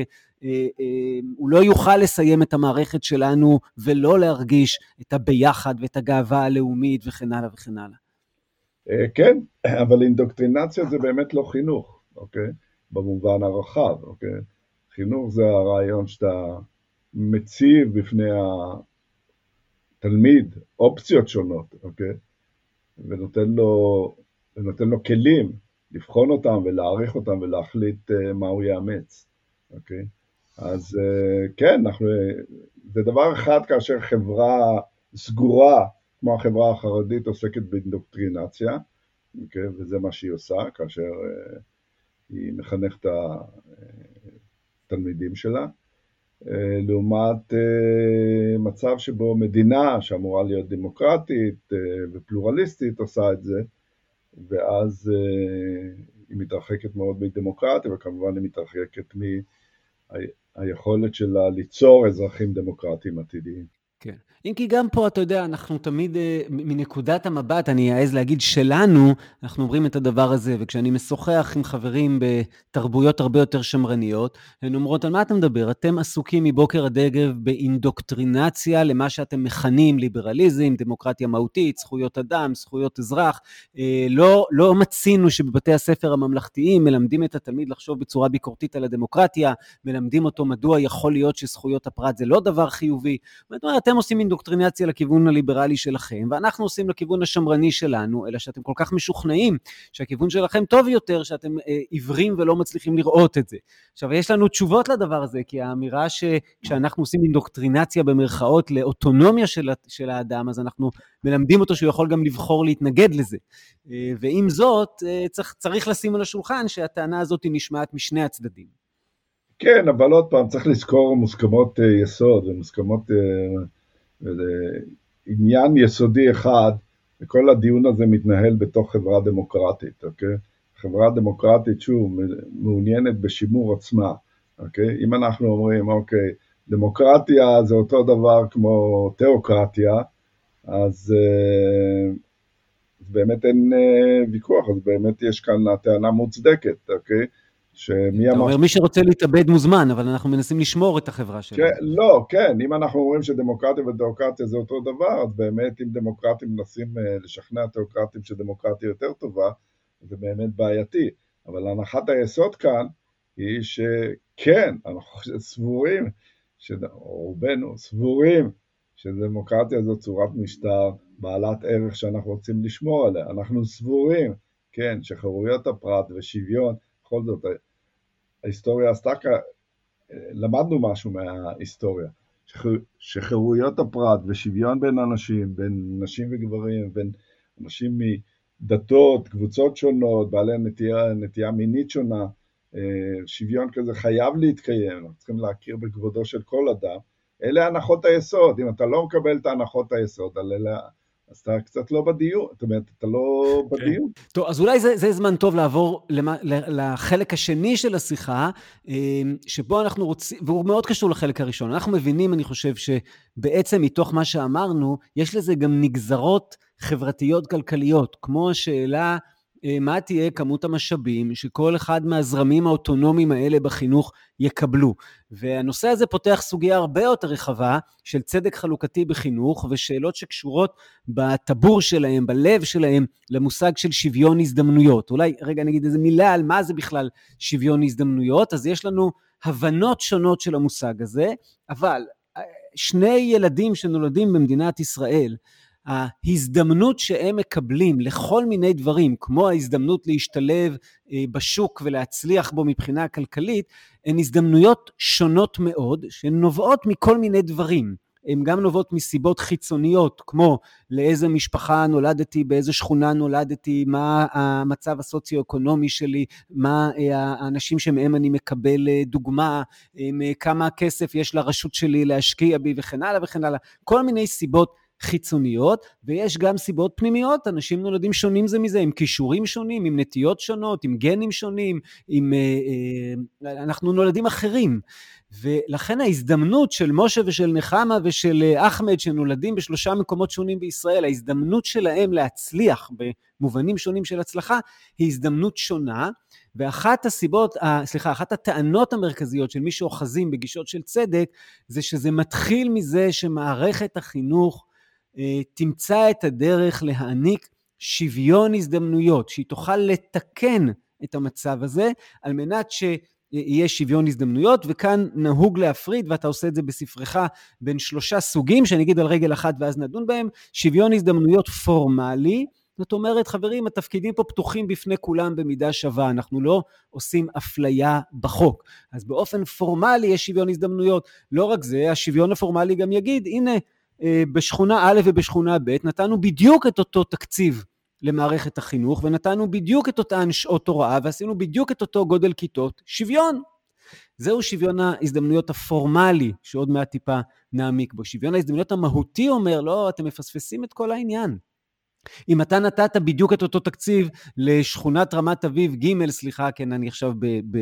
אה, אה, הוא לא יוכל לסיים את המערכת שלנו ולא להרגיש את הביחד ואת הגאווה הלאומית וכן הלאה וכן הלאה. אה, כן, אבל אינדוקטרינציה זה באמת לא חינוך, אוקיי? במובן הרחב, אוקיי? חינוך זה הרעיון שאתה מציב בפני התלמיד אופציות שונות, אוקיי? ונותן לו, ונותן לו כלים לבחון אותם ולהעריך אותם ולהחליט מה הוא יאמץ, אוקיי? אז אה, כן, אנחנו, זה דבר אחד כאשר חברה סגורה, כמו החברה החרדית, עוסקת באינדוקטרינציה, okay, אוקיי? וזה מה שהיא עושה, כאשר uh, היא מחנכת את התלמידים שלה, uh, לעומת מצב שבו מדינה שאמורה להיות דמוקרטית ופלורליסטית עושה את זה, ואז היא מתרחקת מאוד מדמוקרטיה, וכמובן היא מתרחקת מ... היכולת שלה ליצור אזרחים דמוקרטיים עתידיים. כן. אם כי גם פה, אתה יודע, אנחנו תמיד, אה, מנקודת המבט, אני אעז להגיד שלנו, אנחנו אומרים את הדבר הזה, וכשאני משוחח עם חברים בתרבויות הרבה יותר שמרניות, הן אומרות, על מה אתה מדבר? אתם עסוקים מבוקר עד ערב באינדוקטרינציה למה שאתם מכנים ליברליזם, דמוקרטיה מהותית, זכויות אדם, זכויות אזרח. אה, לא, לא מצינו שבבתי הספר הממלכתיים מלמדים את התלמיד לחשוב בצורה ביקורתית על הדמוקרטיה, מלמדים אותו מדוע יכול להיות שזכויות הפרט זה לא דבר חיובי. זאת אומרת, אתם עושים אינדוקטרינציה לכיוון הליברלי שלכם, ואנחנו עושים לכיוון השמרני שלנו, אלא שאתם כל כך משוכנעים שהכיוון שלכם טוב יותר, שאתם אה, עיוורים ולא מצליחים לראות את זה. עכשיו, יש לנו תשובות לדבר הזה, כי האמירה שכשאנחנו עושים אינדוקטרינציה במרכאות לאוטונומיה של, של האדם, אז אנחנו מלמדים אותו שהוא יכול גם לבחור להתנגד לזה. אה, ועם זאת, אה, צריך, צריך לשים על השולחן שהטענה הזאת נשמעת משני הצדדים. כן, אבל עוד פעם, צריך לזכור מוסכמות אה, יסוד ומוסכמות, אה, עניין יסודי אחד, וכל הדיון הזה מתנהל בתוך חברה דמוקרטית, אוקיי? חברה דמוקרטית, שוב, מעוניינת בשימור עצמה, אוקיי? אם אנחנו אומרים, אוקיי, דמוקרטיה זה אותו דבר כמו תיאוקרטיה, אז, אה, באמת אין ויכוח, אז באמת יש כאן טענה מוצדקת, אוקיי? שמי אמר... אתה אומר, מי שרוצה להתאבד מוזמן, אבל אנחנו מנסים לשמור את החברה שלנו. כן, לא, כן, אם אנחנו אומרים שדמוקרטיה ודמוקרטיה זה אותו דבר, אז באמת אם דמוקרטים מנסים אה, לשכנע תיאוקרטים שדמוקרטיה יותר טובה, זה באמת בעייתי. אבל הנחת היסוד כאן היא שכן, אנחנו סבורים, רובנו סבורים שדמוקרטיה זו צורת משטר בעלת ערך שאנחנו רוצים לשמור עליה. אנחנו סבורים, כן, שחירויות הפרט ושוויון בכל זאת, ההיסטוריה עשתה כ... למדנו משהו מההיסטוריה, שחירויות הפרט ושוויון בין אנשים, בין נשים וגברים, בין אנשים מדתות, קבוצות שונות, בעלי נטייה, נטייה מינית שונה, אה, שוויון כזה חייב להתקיים, אנחנו צריכים להכיר בכבודו של כל אדם. אלה הנחות היסוד, אם אתה לא מקבל את הנחות היסוד, על אלה, אז אתה קצת לא בדיון, זאת אומרת, אתה לא okay. כן. בדיון. טוב, אז אולי זה, זה זמן טוב לעבור למה, לחלק השני של השיחה, אה, שבו אנחנו רוצים, והוא מאוד קשור לחלק הראשון. אנחנו מבינים, אני חושב, שבעצם מתוך מה שאמרנו, יש לזה גם נגזרות חברתיות-כלכליות, כמו השאלה, מה תהיה כמות המשאבים שכל אחד מהזרמים האוטונומיים האלה בחינוך יקבלו. והנושא הזה פותח סוגיה הרבה יותר רחבה של צדק חלוקתי בחינוך ושאלות שקשורות בטבור שלהם, בלב שלהם, למושג של שוויון הזדמנויות. אולי רגע נגיד איזה מילה על מה זה בכלל שוויון הזדמנויות. אז יש לנו הבנות שונות של המושג הזה, אבל אה, שני ילדים שנולדים במדינת ישראל, ההזדמנות שהם מקבלים לכל מיני דברים, כמו ההזדמנות להשתלב אה, בשוק ולהצליח בו מבחינה כלכלית, הן הזדמנויות שונות מאוד, שהן נובעות מכל מיני דברים. הן גם נובעות מסיבות חיצוניות, כמו לאיזה משפחה נולדתי, באיזה שכונה נולדתי, מה המצב הסוציו-אקונומי שלי, מה אה, האנשים שמהם אני מקבל אה, דוגמה, כמה כסף יש לרשות שלי להשקיע בי וכן הלאה וכן הלאה. כל מיני סיבות חיצוניות, ויש גם סיבות פנימיות, אנשים נולדים שונים זה מזה, עם כישורים שונים, עם נטיות שונות, עם גנים שונים, עם... אה, אה, אנחנו נולדים אחרים. ולכן ההזדמנות של משה ושל נחמה ושל אה, אחמד, שנולדים בשלושה מקומות שונים בישראל, ההזדמנות שלהם להצליח במובנים שונים של הצלחה, היא הזדמנות שונה. ואחת הסיבות, סליחה, אחת הטענות המרכזיות של מי שאוחזים בגישות של צדק, זה שזה מתחיל מזה שמערכת החינוך אה, תמצא את הדרך להעניק שוויון הזדמנויות, שהיא תוכל לתקן את המצב הזה, על מנת שיהיה שוויון הזדמנויות, וכאן נהוג להפריד, ואתה עושה את זה בספרך, בין שלושה סוגים, שאני אגיד על רגל אחת ואז נדון בהם, שוויון הזדמנויות פורמלי, זאת אומרת, חברים, התפקידים פה פתוחים בפני כולם במידה שווה, אנחנו לא עושים אפליה בחוק. אז באופן פורמלי יש שוויון הזדמנויות. לא רק זה, השוויון הפורמלי גם יגיד, הנה, אה, בשכונה א' ובשכונה ב', נתנו בדיוק את אותו תקציב למערכת החינוך, ונתנו בדיוק את אותן שעות הוראה, ועשינו בדיוק את אותו גודל כיתות, שוויון. זהו שוויון ההזדמנויות הפורמלי, שעוד מעט טיפה נעמיק בו. שוויון ההזדמנויות המהותי אומר, לא, אתם מפספסים את כל העניין. אם אתה נתת בדיוק את אותו תקציב לשכונת רמת אביב ג', סליחה, כן, אני עכשיו ב... ב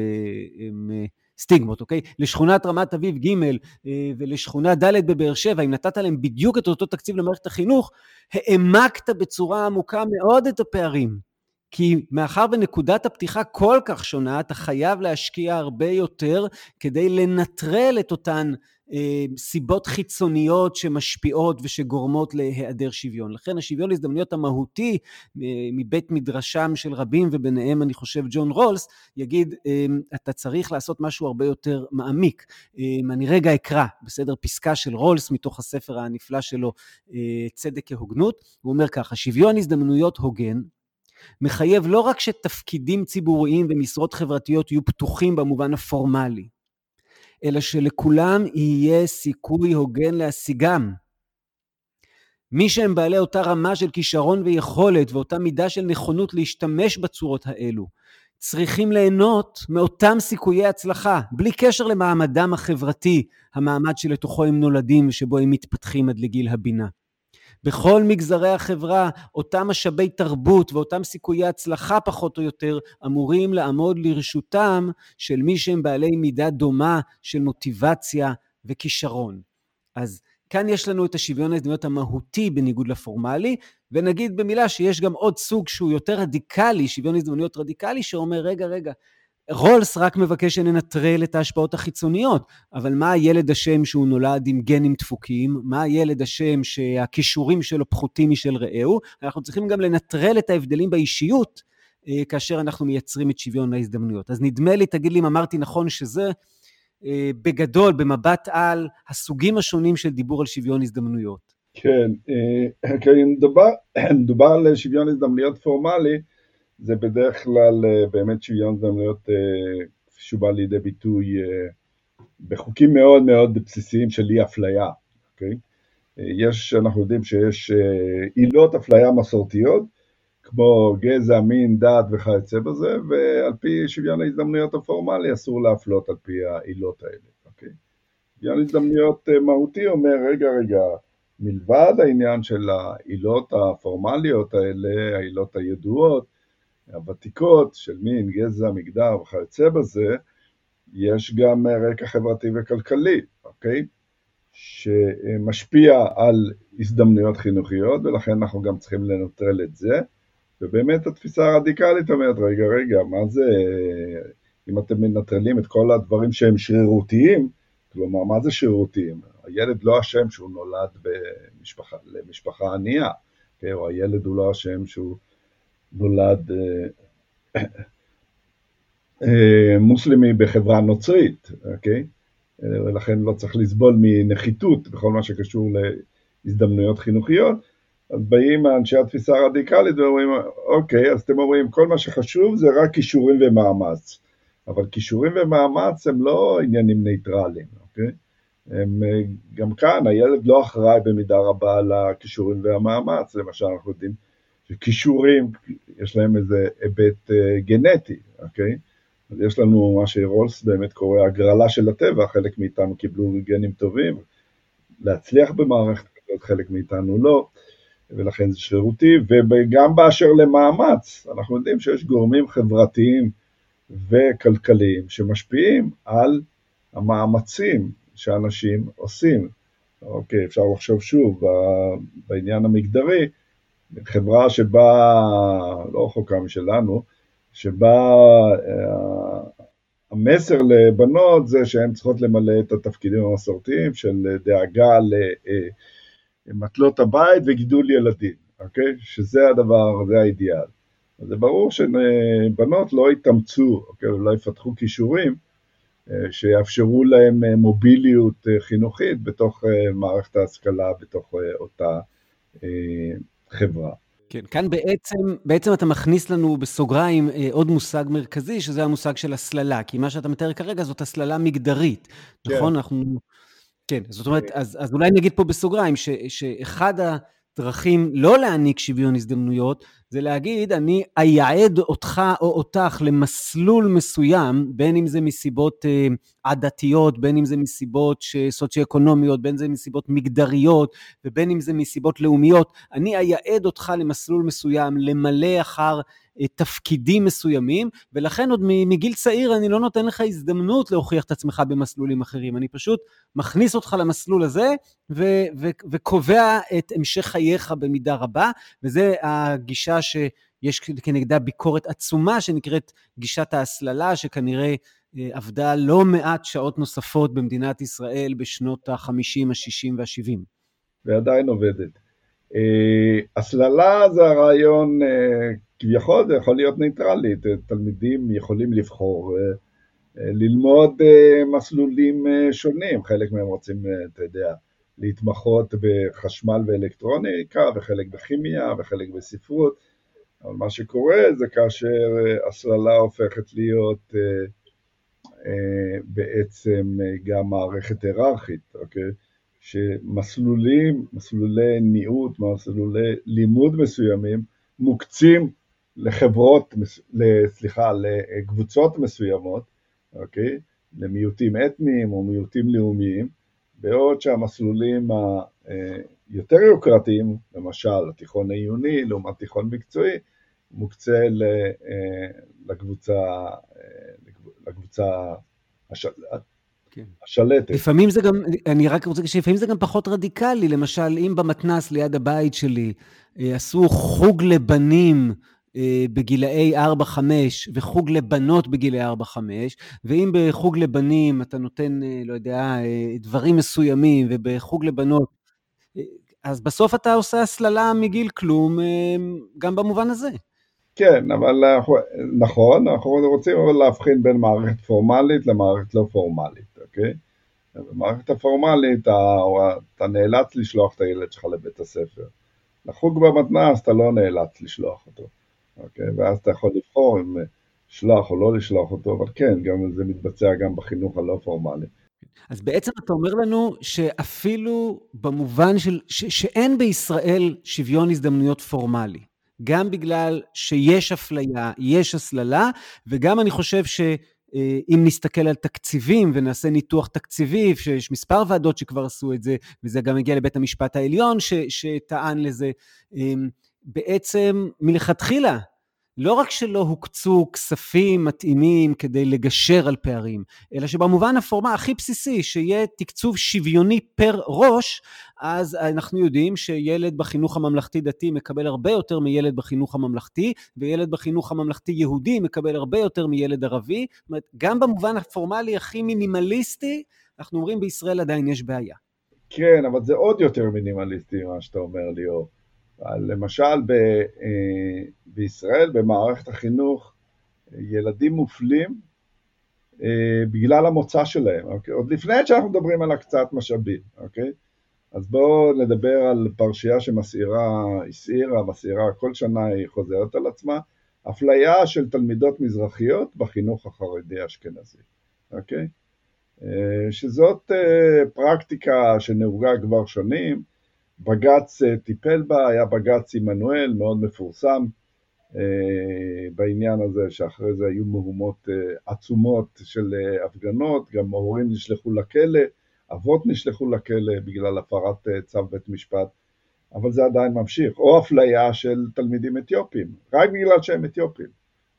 סטיגמות, אוקיי? לשכונת רמת אביב ג' אה, ולשכונה ד' בבאר שבע, אם נתת להם בדיוק את אותו תקציב למערכת החינוך, העמקת בצורה עמוקה מאוד את הפערים. כי מאחר ונקודת הפתיחה כל כך שונה, אתה חייב להשקיע הרבה יותר כדי לנטרל את אותן אה, סיבות חיצוניות שמשפיעות ושגורמות להיעדר שוויון. לכן השוויון להזדמנויות המהותי אה, מבית מדרשם של רבים, וביניהם אני חושב ג'ון רולס, יגיד, אה, אתה צריך לעשות משהו הרבה יותר מעמיק. אני רגע אקרא, בסדר, פסקה של רולס מתוך הספר הנפלא שלו, צדק כהוגנות, הוא אומר ככה, שוויון הזדמנויות הוגן, מחייב לא רק שתפקידים ציבוריים ומשרות חברתיות יהיו פתוחים במובן הפורמלי, אלא שלכולם יהיה סיכוי הוגן להשיגם. מי שהם בעלי אותה רמה של כישרון ויכולת ואותה מידה של נכונות להשתמש בצורות האלו, צריכים ליהנות מאותם סיכויי הצלחה, בלי קשר למעמדם החברתי, המעמד שלתוכו הם נולדים ושבו הם מתפתחים עד לגיל הבינה. בכל מגזרי החברה, אותם משאבי תרבות ואותם סיכויי הצלחה פחות או יותר אמורים לעמוד לרשותם של מי שהם בעלי מידה דומה של מוטיבציה וכישרון. אז כאן יש לנו את השוויון ההזדמנויות המהותי בניגוד לפורמלי, ונגיד במילה שיש גם עוד סוג שהוא יותר רדיקלי, שוויון הזדמנויות רדיקלי, שאומר, רגע, רגע, רולס רק מבקש שננטרל את ההשפעות החיצוניות, אבל מה הילד אשם שהוא נולד עם גנים דפוקים? מה הילד אשם שהכישורים שלו פחותים משל רעהו? אנחנו צריכים גם לנטרל את ההבדלים באישיות אה, כאשר אנחנו מייצרים את שוויון ההזדמנויות. אז נדמה לי, תגיד לי אם אמרתי נכון, שזה אה, בגדול, במבט על הסוגים השונים של דיבור על שוויון הזדמנויות. כן, אה, מדובר, מדובר על שוויון הזדמנויות פורמלי, זה בדרך כלל אה, באמת שוויון הזדמנויות אה, שהוא בא לידי ביטוי אה, בחוקים מאוד מאוד בסיסיים של אי אפליה, אוקיי? יש, אנחנו יודעים שיש עילות אפליה מסורתיות, כמו גזע, מין, דת וכיוצא בזה, ועל פי שוויון ההזדמנויות הפורמלי אסור להפלות על פי העילות האלה, אוקיי? שוויון הזדמנויות מהותי אומר, רגע, רגע, מלבד העניין של העילות הפורמליות האלה, העילות הידועות, הוותיקות של מין, גזע, מגדר וכיוצא בזה, יש גם רקע חברתי וכלכלי, אוקיי? שמשפיע על הזדמנויות חינוכיות, ולכן אנחנו גם צריכים לנטרל את זה. ובאמת התפיסה הרדיקלית אומרת, רגע, רגע, מה זה, אם אתם מנטרלים את כל הדברים שהם שרירותיים, כלומר, מה זה שרירותיים? הילד לא אשם שהוא נולד במשפחה, למשפחה ענייה, okay? או הילד הוא לא אשם שהוא נולד אה, אה, מוסלמי בחברה נוצרית, אוקיי? ולכן לא צריך לסבול מנחיתות בכל מה שקשור להזדמנויות חינוכיות. אז באים אנשי התפיסה הרדיקלית ואומרים, אוקיי, אז אתם אומרים, כל מה שחשוב זה רק כישורים ומאמץ. אבל כישורים ומאמץ הם לא עניינים נייטרליים, אוקיי? הם, גם כאן הילד לא אחראי במידה רבה לכישורים והמאמץ, למשל אנחנו יודעים שכישורים יש להם איזה היבט אה, גנטי, אוקיי? אז יש לנו מה שרולס באמת קורא הגרלה של הטבע, חלק מאיתנו קיבלו גנים טובים, להצליח במערכת כזאת, חלק מאיתנו לא, ולכן זה שרירותי, וגם באשר למאמץ, אנחנו יודעים שיש גורמים חברתיים וכלכליים שמשפיעים על המאמצים שאנשים עושים. אוקיי, אפשר לחשוב שוב בעניין המגדרי, חברה שבה, לא רחוקה משלנו, שבה אה, המסר לבנות זה שהן צריכות למלא את התפקידים המסורתיים של דאגה למטלות הבית וגידול ילדים, אוקיי? שזה הדבר, זה האידיאל. אז זה ברור שבנות לא יתאמצו, אוקיי, לא יפתחו כישורים אה, שיאפשרו להם אה, מוביליות אה, חינוכית בתוך מערכת ההשכלה, בתוך אותה חברה. כן, כאן בעצם, בעצם אתה מכניס לנו בסוגריים עוד מושג מרכזי, שזה המושג של הסללה, כי מה שאתה מתאר כרגע זאת הסללה מגדרית, כן. נכון? אנחנו... כן, זאת אומרת, אז, אז אולי נגיד פה בסוגריים, ש, שאחד ה... דרכים לא להעניק שוויון הזדמנויות, זה להגיד, אני אייעד אותך או אותך למסלול מסוים, בין אם זה מסיבות אה, עדתיות, בין אם זה מסיבות סוציו-אקונומיות, בין אם זה מסיבות מגדריות, ובין אם זה מסיבות לאומיות, אני אייעד אותך למסלול מסוים, למלא אחר תפקידים מסוימים, ולכן עוד מגיל צעיר אני לא נותן לך הזדמנות להוכיח את עצמך במסלולים אחרים. אני פשוט מכניס אותך למסלול הזה ו- ו- וקובע את המשך חייך במידה רבה, וזה הגישה שיש כנגדה ביקורת עצומה שנקראת גישת ההסללה, שכנראה אה, עבדה לא מעט שעות נוספות במדינת ישראל בשנות ה-50, ה-60 וה-70. ועדיין עובדת. אה, הסללה זה הרעיון אה, כביכול זה יכול להיות ניטרלי, תלמידים יכולים לבחור אה, ללמוד מסלולים שונים, חלק מהם רוצים, אתה יודע, להתמחות בחשמל ואלקטרוניקה, וחלק בכימיה, וחלק בספרות, אבל מה שקורה זה כאשר הסללה הופכת להיות בעצם גם מערכת היררכית, אוקיי? שמסלולים, מסלולי ניעות, מסלולי לימוד מסוימים, מוקצים לחברות, סליחה, לקבוצות מסוימות, אוקיי? למיעוטים אתניים או מיעוטים לאומיים, בעוד שהמסלולים היותר יוקרתיים, למשל התיכון העיוני לעומת תיכון מקצועי, מוקצה לקבוצה, לקבוצה השל... כן. השלטת. לפעמים זה גם, אני רק רוצה להגיד שלפעמים זה גם פחות רדיקלי, למשל, אם במתנ"ס ליד הבית שלי אה, עשו חוג לבנים אה, בגילאי 4-5 וחוג לבנות בגילאי 4-5, ואם בחוג לבנים אתה נותן, אה, לא יודע, דברים מסוימים, ובחוג לבנות, אז בסוף אתה עושה הסללה מגיל כלום, גם במובן הזה. כן, אבל נכון, אנחנו רוצים אבל להבחין בין מערכת פורמלית למערכת לא פורמלית, אוקיי? במערכת הפורמלית אתה נאלץ לשלוח את הילד שלך לבית הספר. לחוג במתנ"ס אתה לא נאלץ לשלוח אותו. אוקיי? ואז אתה יכול לבחור אם לשלוח או לא לשלוח אותו, אבל כן, גם זה מתבצע גם בחינוך הלא פורמלי. אז בעצם אתה אומר לנו שאפילו במובן של, ש, שאין בישראל שוויון הזדמנויות פורמלי. גם בגלל שיש אפליה, יש הסללה, וגם אני חושב ש... אה, אם נסתכל על תקציבים ונעשה ניתוח תקציבי, שיש מספר ועדות שכבר עשו את זה, וזה גם הגיע לבית המשפט העליון ש, שטען לזה, אמ, בעצם מלכתחילה לא רק שלא הוקצו כספים מתאימים כדי לגשר על פערים, אלא שבמובן הפורמה הכי בסיסי, שיהיה תקצוב שוויוני פר ראש, אז אנחנו יודעים שילד בחינוך הממלכתי-דתי מקבל הרבה יותר מילד בחינוך הממלכתי, וילד בחינוך הממלכתי-יהודי מקבל הרבה יותר מילד ערבי. זאת אומרת, גם במובן הפורמלי הכי מינימליסטי, אנחנו אומרים בישראל עדיין יש בעיה. כן, אבל זה עוד יותר מינימליסטי ממה שאתה אומר, ליאור. למשל ב, אה, בישראל, במערכת החינוך, ילדים מופלים אה, בגלל המוצא שלהם, אוקיי? עוד לפני שאנחנו מדברים על הקצאת משאבים, אוקיי? אז בואו נדבר על פרשייה שמסעירה, הסעירה, מסעירה, כל שנה היא חוזרת על עצמה, אפליה של תלמידות מזרחיות בחינוך החרדי האשכנזי, אוקיי? אה, שזאת פרקטיקה שנהוגה כבר שנים, בג"ץ אה, טיפל בה, היה בג"ץ עמנואל מאוד מפורסם אה, בעניין הזה, שאחרי זה היו מהומות אה, עצומות של הפגנות, גם ההורים נשלחו לכלא, אבות נשלחו לכלא בגלל הפרת צו בית משפט, אבל זה עדיין ממשיך, או אפליה של תלמידים אתיופים, רק בגלל שהם אתיופים,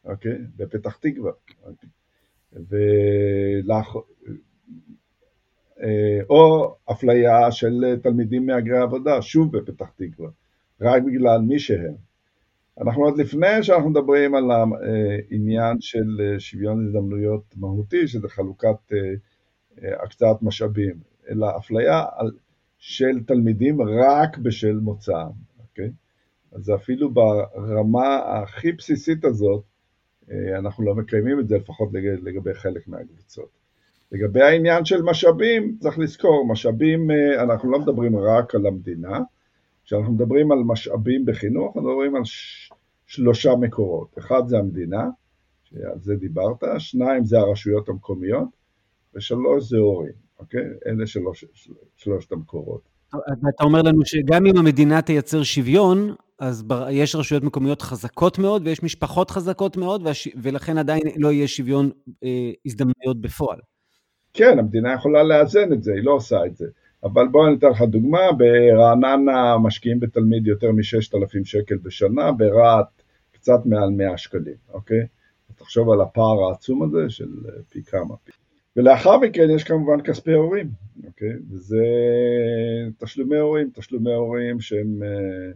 אוקיי? בפתח תקווה. אוקיי? ולאח... אה, או אפליה של תלמידים מהגרי עבודה, שוב בפתח תקווה, רק בגלל מי שהם. אנחנו עוד לפני שאנחנו מדברים על העניין של שוויון הזדמנויות מהותי, שזה חלוקת אה, הקצאת משאבים, אלא אפליה של תלמידים רק בשל מוצאם, אוקיי? אז אפילו ברמה הכי בסיסית הזאת, אה, אנחנו לא מקיימים את זה לפחות לגבי חלק מהקבוצות. לגבי העניין של משאבים, צריך לזכור, משאבים, אה, אנחנו לא מדברים רק על המדינה, כשאנחנו מדברים על משאבים בחינוך, אנחנו מדברים על. שלושה מקורות. אחד זה המדינה, שעל זה דיברת, שניים זה הרשויות המקומיות, ושלוש זה הורים, אוקיי? אלה שלוש, שלושת המקורות. אתה אומר לנו שגם אם המדינה תייצר שוויון, אז יש רשויות מקומיות חזקות מאוד ויש משפחות חזקות מאוד, ולכן עדיין לא יהיה שוויון אה, הזדמנויות בפועל. כן, המדינה יכולה לאזן את זה, היא לא עושה את זה. אבל בואו אני אתן לך דוגמה, ברעננה משקיעים בתלמיד יותר מ-6,000 שקל בשנה, ברהט קצת מעל 100 שקלים, אוקיי? תחשוב על הפער העצום הזה של פי כמה. ולאחר מכן יש כמובן כספי הורים, אוקיי? וזה תשלומי הורים, תשלומי הורים שהם אה,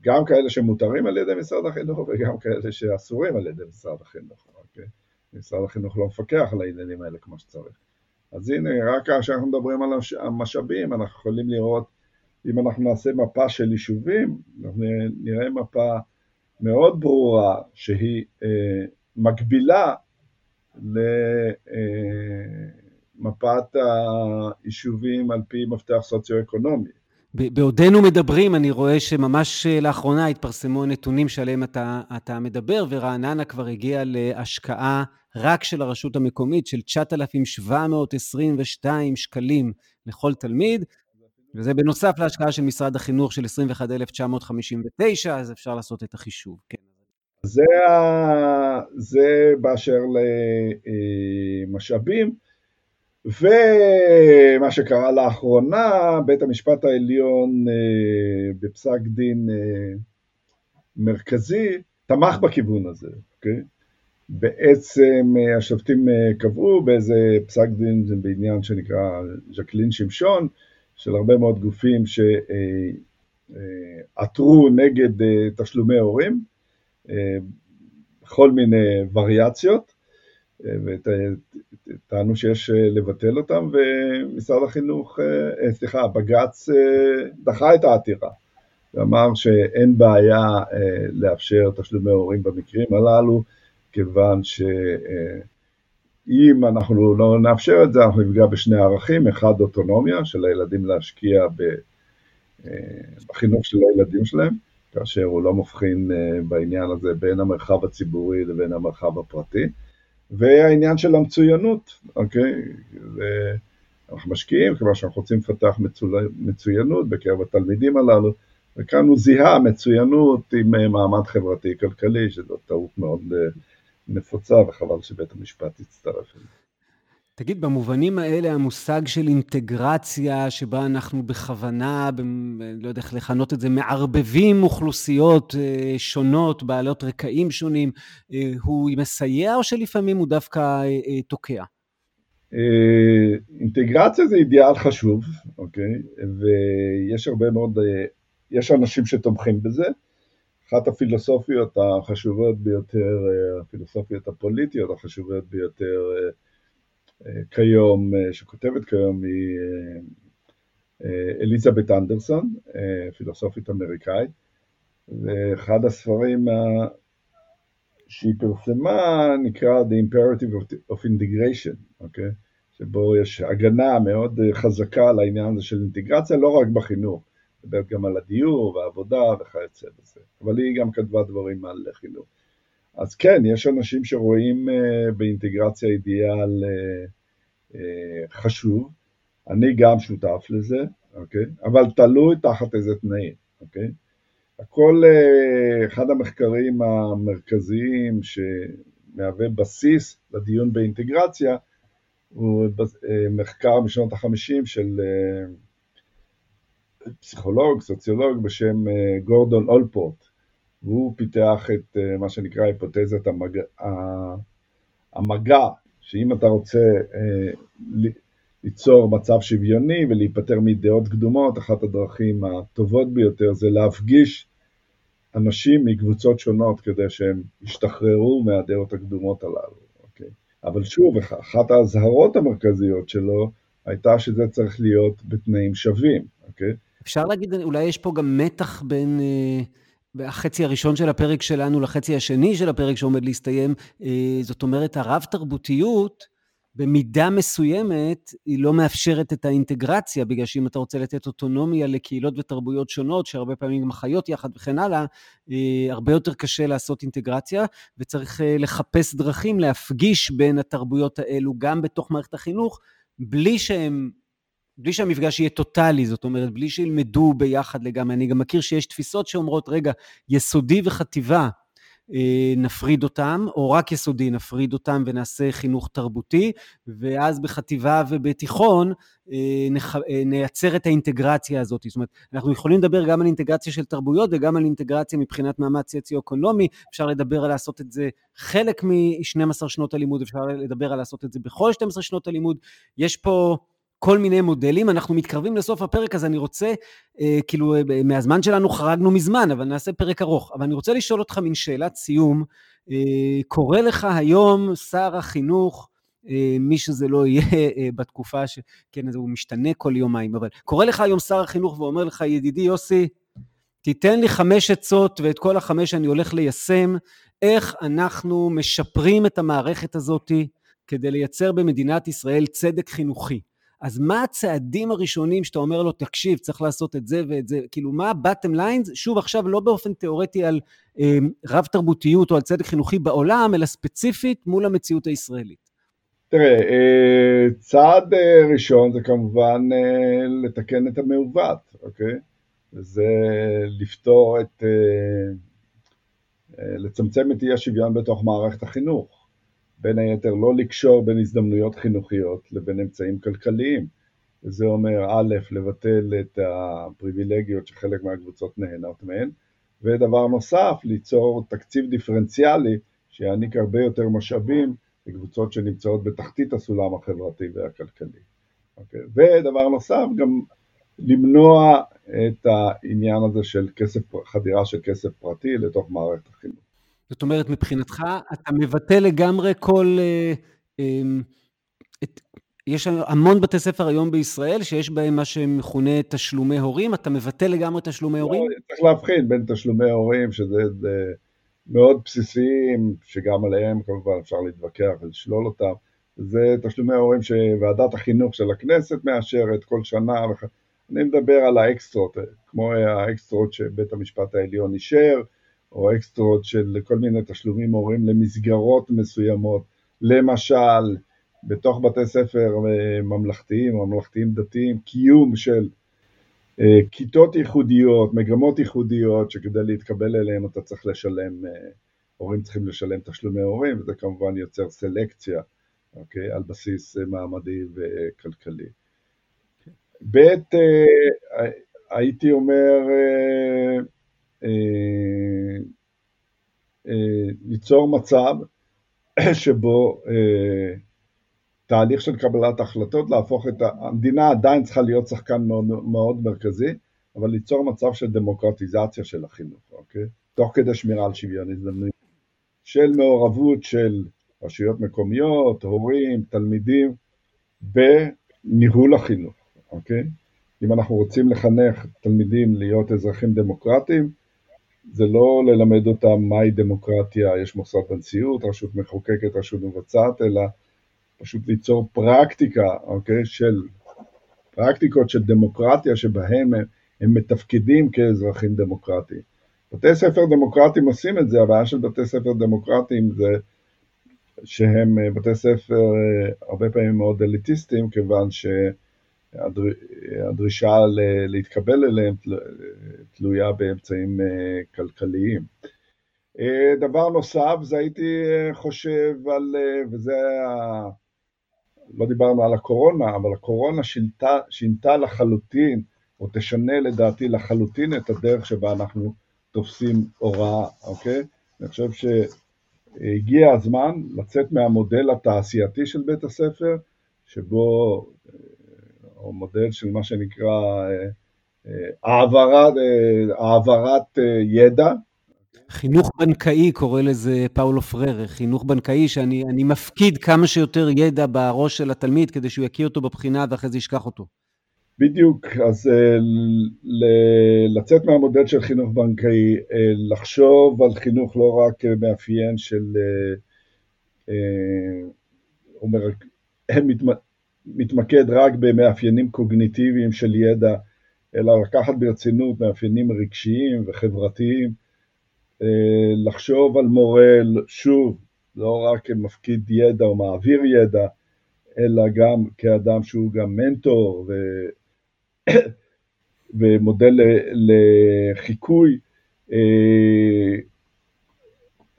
גם כאלה שמותרים על ידי משרד החינוך וגם כאלה שאסורים על ידי משרד החינוך, אוקיי? משרד החינוך לא מפקח על העניינים האלה כמו שצריך. אז הנה, רק כשאנחנו מדברים על המשאבים, אנחנו יכולים לראות, אם אנחנו נעשה מפה של יישובים, אנחנו נראה מפה מאוד ברורה שהיא אה, מקבילה למפת אה, היישובים על פי מפתח סוציו-אקונומי. בעודנו מדברים, אני רואה שממש אה, לאחרונה התפרסמו הנתונים שעליהם אתה, אתה מדבר, ורעננה כבר הגיעה להשקעה רק של הרשות המקומית של 9,722 שקלים לכל תלמיד, וזה בנוסף להשקעה של משרד החינוך של 21,959, אז אפשר לעשות את החישוב, כן. זה, זה באשר למשאבים. ומה שקרה לאחרונה, בית המשפט העליון אה, בפסק דין אה, מרכזי תמך בכיוון הזה, אוקיי? בעצם אה, השופטים קבעו באיזה פסק דין בעניין שנקרא ז'קלין שמשון, של הרבה מאוד גופים שעתרו נגד תשלומי הורים, בכל מיני וריאציות, וטענו שיש אה, לבטל אותם, ומשרד החינוך, אה, אה, סליחה, בג"ץ דחה את העתירה, ואמר שאין בעיה לאפשר תשלומי הורים במקרים הללו, כיוון שאם אנחנו לא נאפשר את זה, אנחנו נפגע בשני ערכים, אחד אוטונומיה של הילדים להשקיע בחינוך של הילדים שלהם, כאשר הוא לא מבחין בעניין הזה בין המרחב הציבורי לבין המרחב הפרטי, והעניין של המצוינות, אוקיי? ואנחנו משקיעים, כיוון שאנחנו רוצים לפתח מצוינות בקרב התלמידים הללו, וכאן הוא זיהה מצוינות עם אה, מעמד חברתי-כלכלי, שזו טעות מאוד אה, נפוצה, וחבל שבית המשפט יצטרף לזה. תגיד, במובנים האלה המושג של אינטגרציה, שבה אנחנו בכוונה, ב, לא יודע איך לכנות את זה, מערבבים אוכלוסיות אה, שונות, בעלות רקעים שונים, אה, הוא מסייע או שלפעמים הוא דווקא אה, תוקע? אינטגרציה זה אידיאל חשוב, אוקיי? ויש הרבה מאוד, יש אנשים שתומכים בזה. אחת הפילוסופיות החשובות ביותר, הפילוסופיות הפוליטיות החשובות ביותר, כיום, אה, שכותבת כיום היא אה, אה, אליזבת אנדרסון, פילוסופית אמריקאית, ואחד הספרים שהיא פרסמה נקרא The Imperative of Integration, אוקיי? Okay? שבו יש הגנה מאוד חזקה על העניין הזה של אינטגרציה, לא רק בחינוך, מדברת גם על הדיור והעבודה וכיוצא בזה, אבל היא גם כתבה דברים על חינוך. אז כן, יש אנשים שרואים uh, באינטגרציה אידיאל uh, uh, חשוב, אני גם שותף לזה, אוקיי? אבל תלוי תחת איזה תנאים, אוקיי? הכל, uh, אחד המחקרים המרכזיים שמהווה בסיס לדיון באינטגרציה, הוא uh, מחקר משנות החמישים של uh, פסיכולוג, סוציולוג בשם uh, גורדון אולפורט, והוא פיתח את אה, מה שנקרא היפותזת המגע, המגע שאם אתה רוצה אה, ליצור מצב שוויוני ולהיפטר מדעות קדומות, אחת הדרכים הטובות ביותר זה להפגיש אנשים מקבוצות שונות כדי שהם ישתחררו מהדעות הקדומות הללו, אוקיי? אבל שוב, אחת האזהרות המרכזיות שלו הייתה שזה צריך להיות בתנאים שווים, אוקיי? אפשר להגיד, אולי יש פה גם מתח בין... אה... החצי הראשון של הפרק שלנו לחצי השני של הפרק שעומד להסתיים. אה, זאת אומרת, הרב-תרבותיות, במידה מסוימת, היא לא מאפשרת את האינטגרציה, בגלל שאם אתה רוצה לתת אוטונומיה לקהילות ותרבויות שונות, שהרבה פעמים גם חיות יחד וכן הלאה, אה, הרבה יותר קשה לעשות אינטגרציה, וצריך אה, לחפש דרכים להפגיש בין התרבויות האלו גם בתוך מערכת החינוך, בלי שהם בלי שהמפגש יהיה טוטאלי, זאת אומרת, בלי שילמדו ביחד לגמרי. אני גם מכיר שיש תפיסות שאומרות, רגע, יסודי וחטיבה, אה, נפריד אותם, או רק יסודי נפריד אותם ונעשה חינוך תרבותי, ואז בחטיבה ובתיכון אה, אה, נייצר את האינטגרציה הזאת. זאת אומרת, אנחנו יכולים לדבר גם על אינטגרציה של תרבויות וגם על אינטגרציה מבחינת מאמץ סוציו-אקונומי, אפשר לדבר על לעשות את זה חלק מ-12 שנות הלימוד, אפשר לדבר על לעשות את זה בכל 12 שנות הלימוד. יש פה... כל מיני מודלים. אנחנו מתקרבים לסוף הפרק, אז אני רוצה, אה, כאילו, אה, מהזמן שלנו חרגנו מזמן, אבל נעשה פרק ארוך. אבל אני רוצה לשאול אותך מין שאלת סיום. אה, קורא לך היום שר החינוך, אה, מי שזה לא יהיה אה, בתקופה ש... כן, הוא משתנה כל יומיים, אבל קורא לך היום שר החינוך ואומר לך, ידידי יוסי, תיתן לי חמש עצות, ואת כל החמש אני הולך ליישם, איך אנחנו משפרים את המערכת הזאת כדי לייצר במדינת ישראל צדק חינוכי. אז מה הצעדים הראשונים שאתה אומר לו, תקשיב, צריך לעשות את זה ואת זה, כאילו, מה ה-bottom lines? שוב, עכשיו לא באופן תיאורטי על אה, רב-תרבותיות או על צדק חינוכי בעולם, אלא ספציפית מול המציאות הישראלית. תראה, אה, צעד אה, ראשון זה כמובן אה, לתקן את המעוות, אוקיי? זה לפתור את, לצמצם את אי השוויון בתוך מערכת החינוך. בין היתר לא לקשור בין הזדמנויות חינוכיות לבין אמצעים כלכליים. זה אומר א', לבטל את הפריבילגיות שחלק מהקבוצות נהנות מהן, ודבר נוסף, ליצור תקציב דיפרנציאלי שיעניק הרבה יותר משאבים לקבוצות שנמצאות בתחתית הסולם החברתי והכלכלי. Okay. אוקיי? ודבר נוסף, גם למנוע את העניין הזה של כסף, חדירה של כסף פרטי לתוך מערכת החינוך. זאת אומרת, מבחינתך, אתה מבטא לגמרי כל... אה, אה, את, יש המון בתי ספר היום בישראל שיש בהם מה שמכונה תשלומי הורים, אתה מבטא לגמרי תשלומי הורים? לא, צריך להבחין בין תשלומי הורים, שזה מאוד בסיסיים, שגם עליהם כמובן אפשר להתווכח ולשלול אותם. זה תשלומי הורים שוועדת החינוך של הכנסת מאשרת כל שנה. אני מדבר על האקסטרות, כמו האקסטרות שבית המשפט העליון אישר, או אקסטרות של כל מיני תשלומים הורים למסגרות מסוימות, למשל בתוך בתי ספר אה, ממלכתיים ממלכתיים דתיים, קיום של אה, כיתות ייחודיות, מגמות ייחודיות, שכדי להתקבל אליהן אתה צריך לשלם הורים צריכים לשלם תשלומי הורים, וזה כמובן יוצר סלקציה, אוקיי? על בסיס מעמדי וכלכלי. ב', הייתי אומר, ליצור מצב שבו תהליך של קבלת החלטות, להפוך את. המדינה עדיין צריכה להיות שחקן מאוד, מאוד מרכזי, אבל ליצור מצב של דמוקרטיזציה של החינוך, אוקיי? תוך כדי שמירה על שוויון הזדמנויות, של מעורבות של רשויות מקומיות, הורים, תלמידים, בניהול החינוך, אוקיי? אם אנחנו רוצים לחנך תלמידים להיות אזרחים דמוקרטיים, זה לא ללמד אותם מהי דמוקרטיה, יש מוסד בנשיאות, רשות מחוקקת, רשות מבצעת, אלא פשוט ליצור פרקטיקה, אוקיי, של, פרקטיקות של דמוקרטיה שבהם הם, הם מתפקדים כאזרחים דמוקרטיים. בתי ספר דמוקרטיים עושים את זה, הבעיה של בתי ספר דמוקרטיים זה שהם אה, בתי ספר אה, הרבה פעמים מאוד אליטיסטיים, כיוון שהדרישה להתקבל אליהם תלויה באמצעים אה, כלכליים. דבר נוסף, זה הייתי חושב על, וזה לא דיברנו על הקורונה, אבל הקורונה שינתה, שינתה לחלוטין, או תשנה לדעתי לחלוטין את הדרך שבה אנחנו תופסים הוראה, אוקיי? אני חושב שהגיע הזמן לצאת מהמודל התעשייתי של בית הספר, שבו, אה, או מודל של מה שנקרא אה, אה, העברת, העברת ידע, חינוך בנקאי קורא לזה פאולו פררה, חינוך בנקאי שאני מפקיד כמה שיותר ידע בראש של התלמיד כדי שהוא יכיר אותו בבחינה ואחרי זה ישכח אותו. בדיוק, אז אה, לצאת מהמודל של חינוך בנקאי, אה, לחשוב על חינוך לא רק מאפיין של, אה, אומר, מתמקד רק במאפיינים קוגניטיביים של ידע, אלא לקחת ברצינות מאפיינים רגשיים וחברתיים, אה, לחשוב על מורה, שוב, לא רק כמפקיד ידע או מעביר ידע, אלא גם כאדם שהוא גם מנטור ו... ומודל לחיקוי.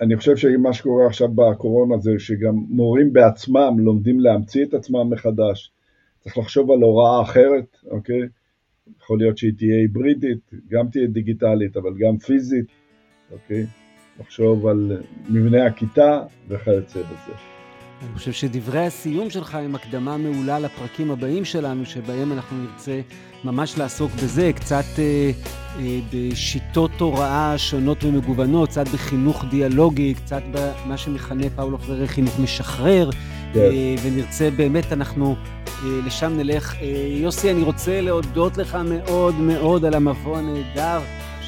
אני חושב שמה שקורה עכשיו בקורונה זה שגם מורים בעצמם לומדים להמציא את עצמם מחדש. צריך לחשוב על הוראה אחרת, אוקיי? יכול להיות שהיא תהיה היברידית, גם תהיה דיגיטלית, אבל גם פיזית. אוקיי? לחשוב על מבנה הכיתה וכיוצא בזה. אני חושב שדברי הסיום שלך הם הקדמה מעולה לפרקים הבאים שלנו, שבהם אנחנו נרצה ממש לעסוק בזה, קצת אה, אה, בשיטות הוראה שונות ומגוונות, קצת בחינוך דיאלוגי, קצת במה שמכנה פאולו פררה חינוך משחרר, כן. אה, ונרצה באמת, אנחנו אה, לשם נלך. אה, יוסי, אני רוצה להודות לך מאוד מאוד על המבוא הנהדר.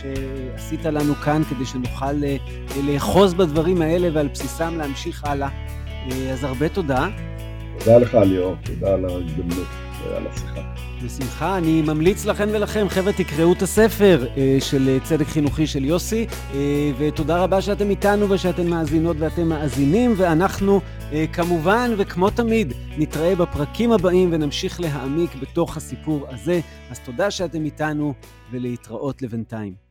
שעשית לנו כאן כדי שנוכל אה, לאחוז בדברים האלה ועל בסיסם להמשיך הלאה. אה, אז הרבה תודה. תודה לך ליאור, תודה על ההזדמנות ועל השיחה. בשמחה, אני ממליץ לכן ולכם, חבר'ה, תקראו את הספר אה, של צדק חינוכי של יוסי, ותודה רבה שאתם איתנו ושאתן מאזינות ואתם מאזינים, ואנחנו כמובן, וכמו תמיד, נתראה בפרקים הבאים ונמשיך להעמיק בתוך הסיפור הזה. אז תודה שאתם איתנו, ולהתראות לבינתיים.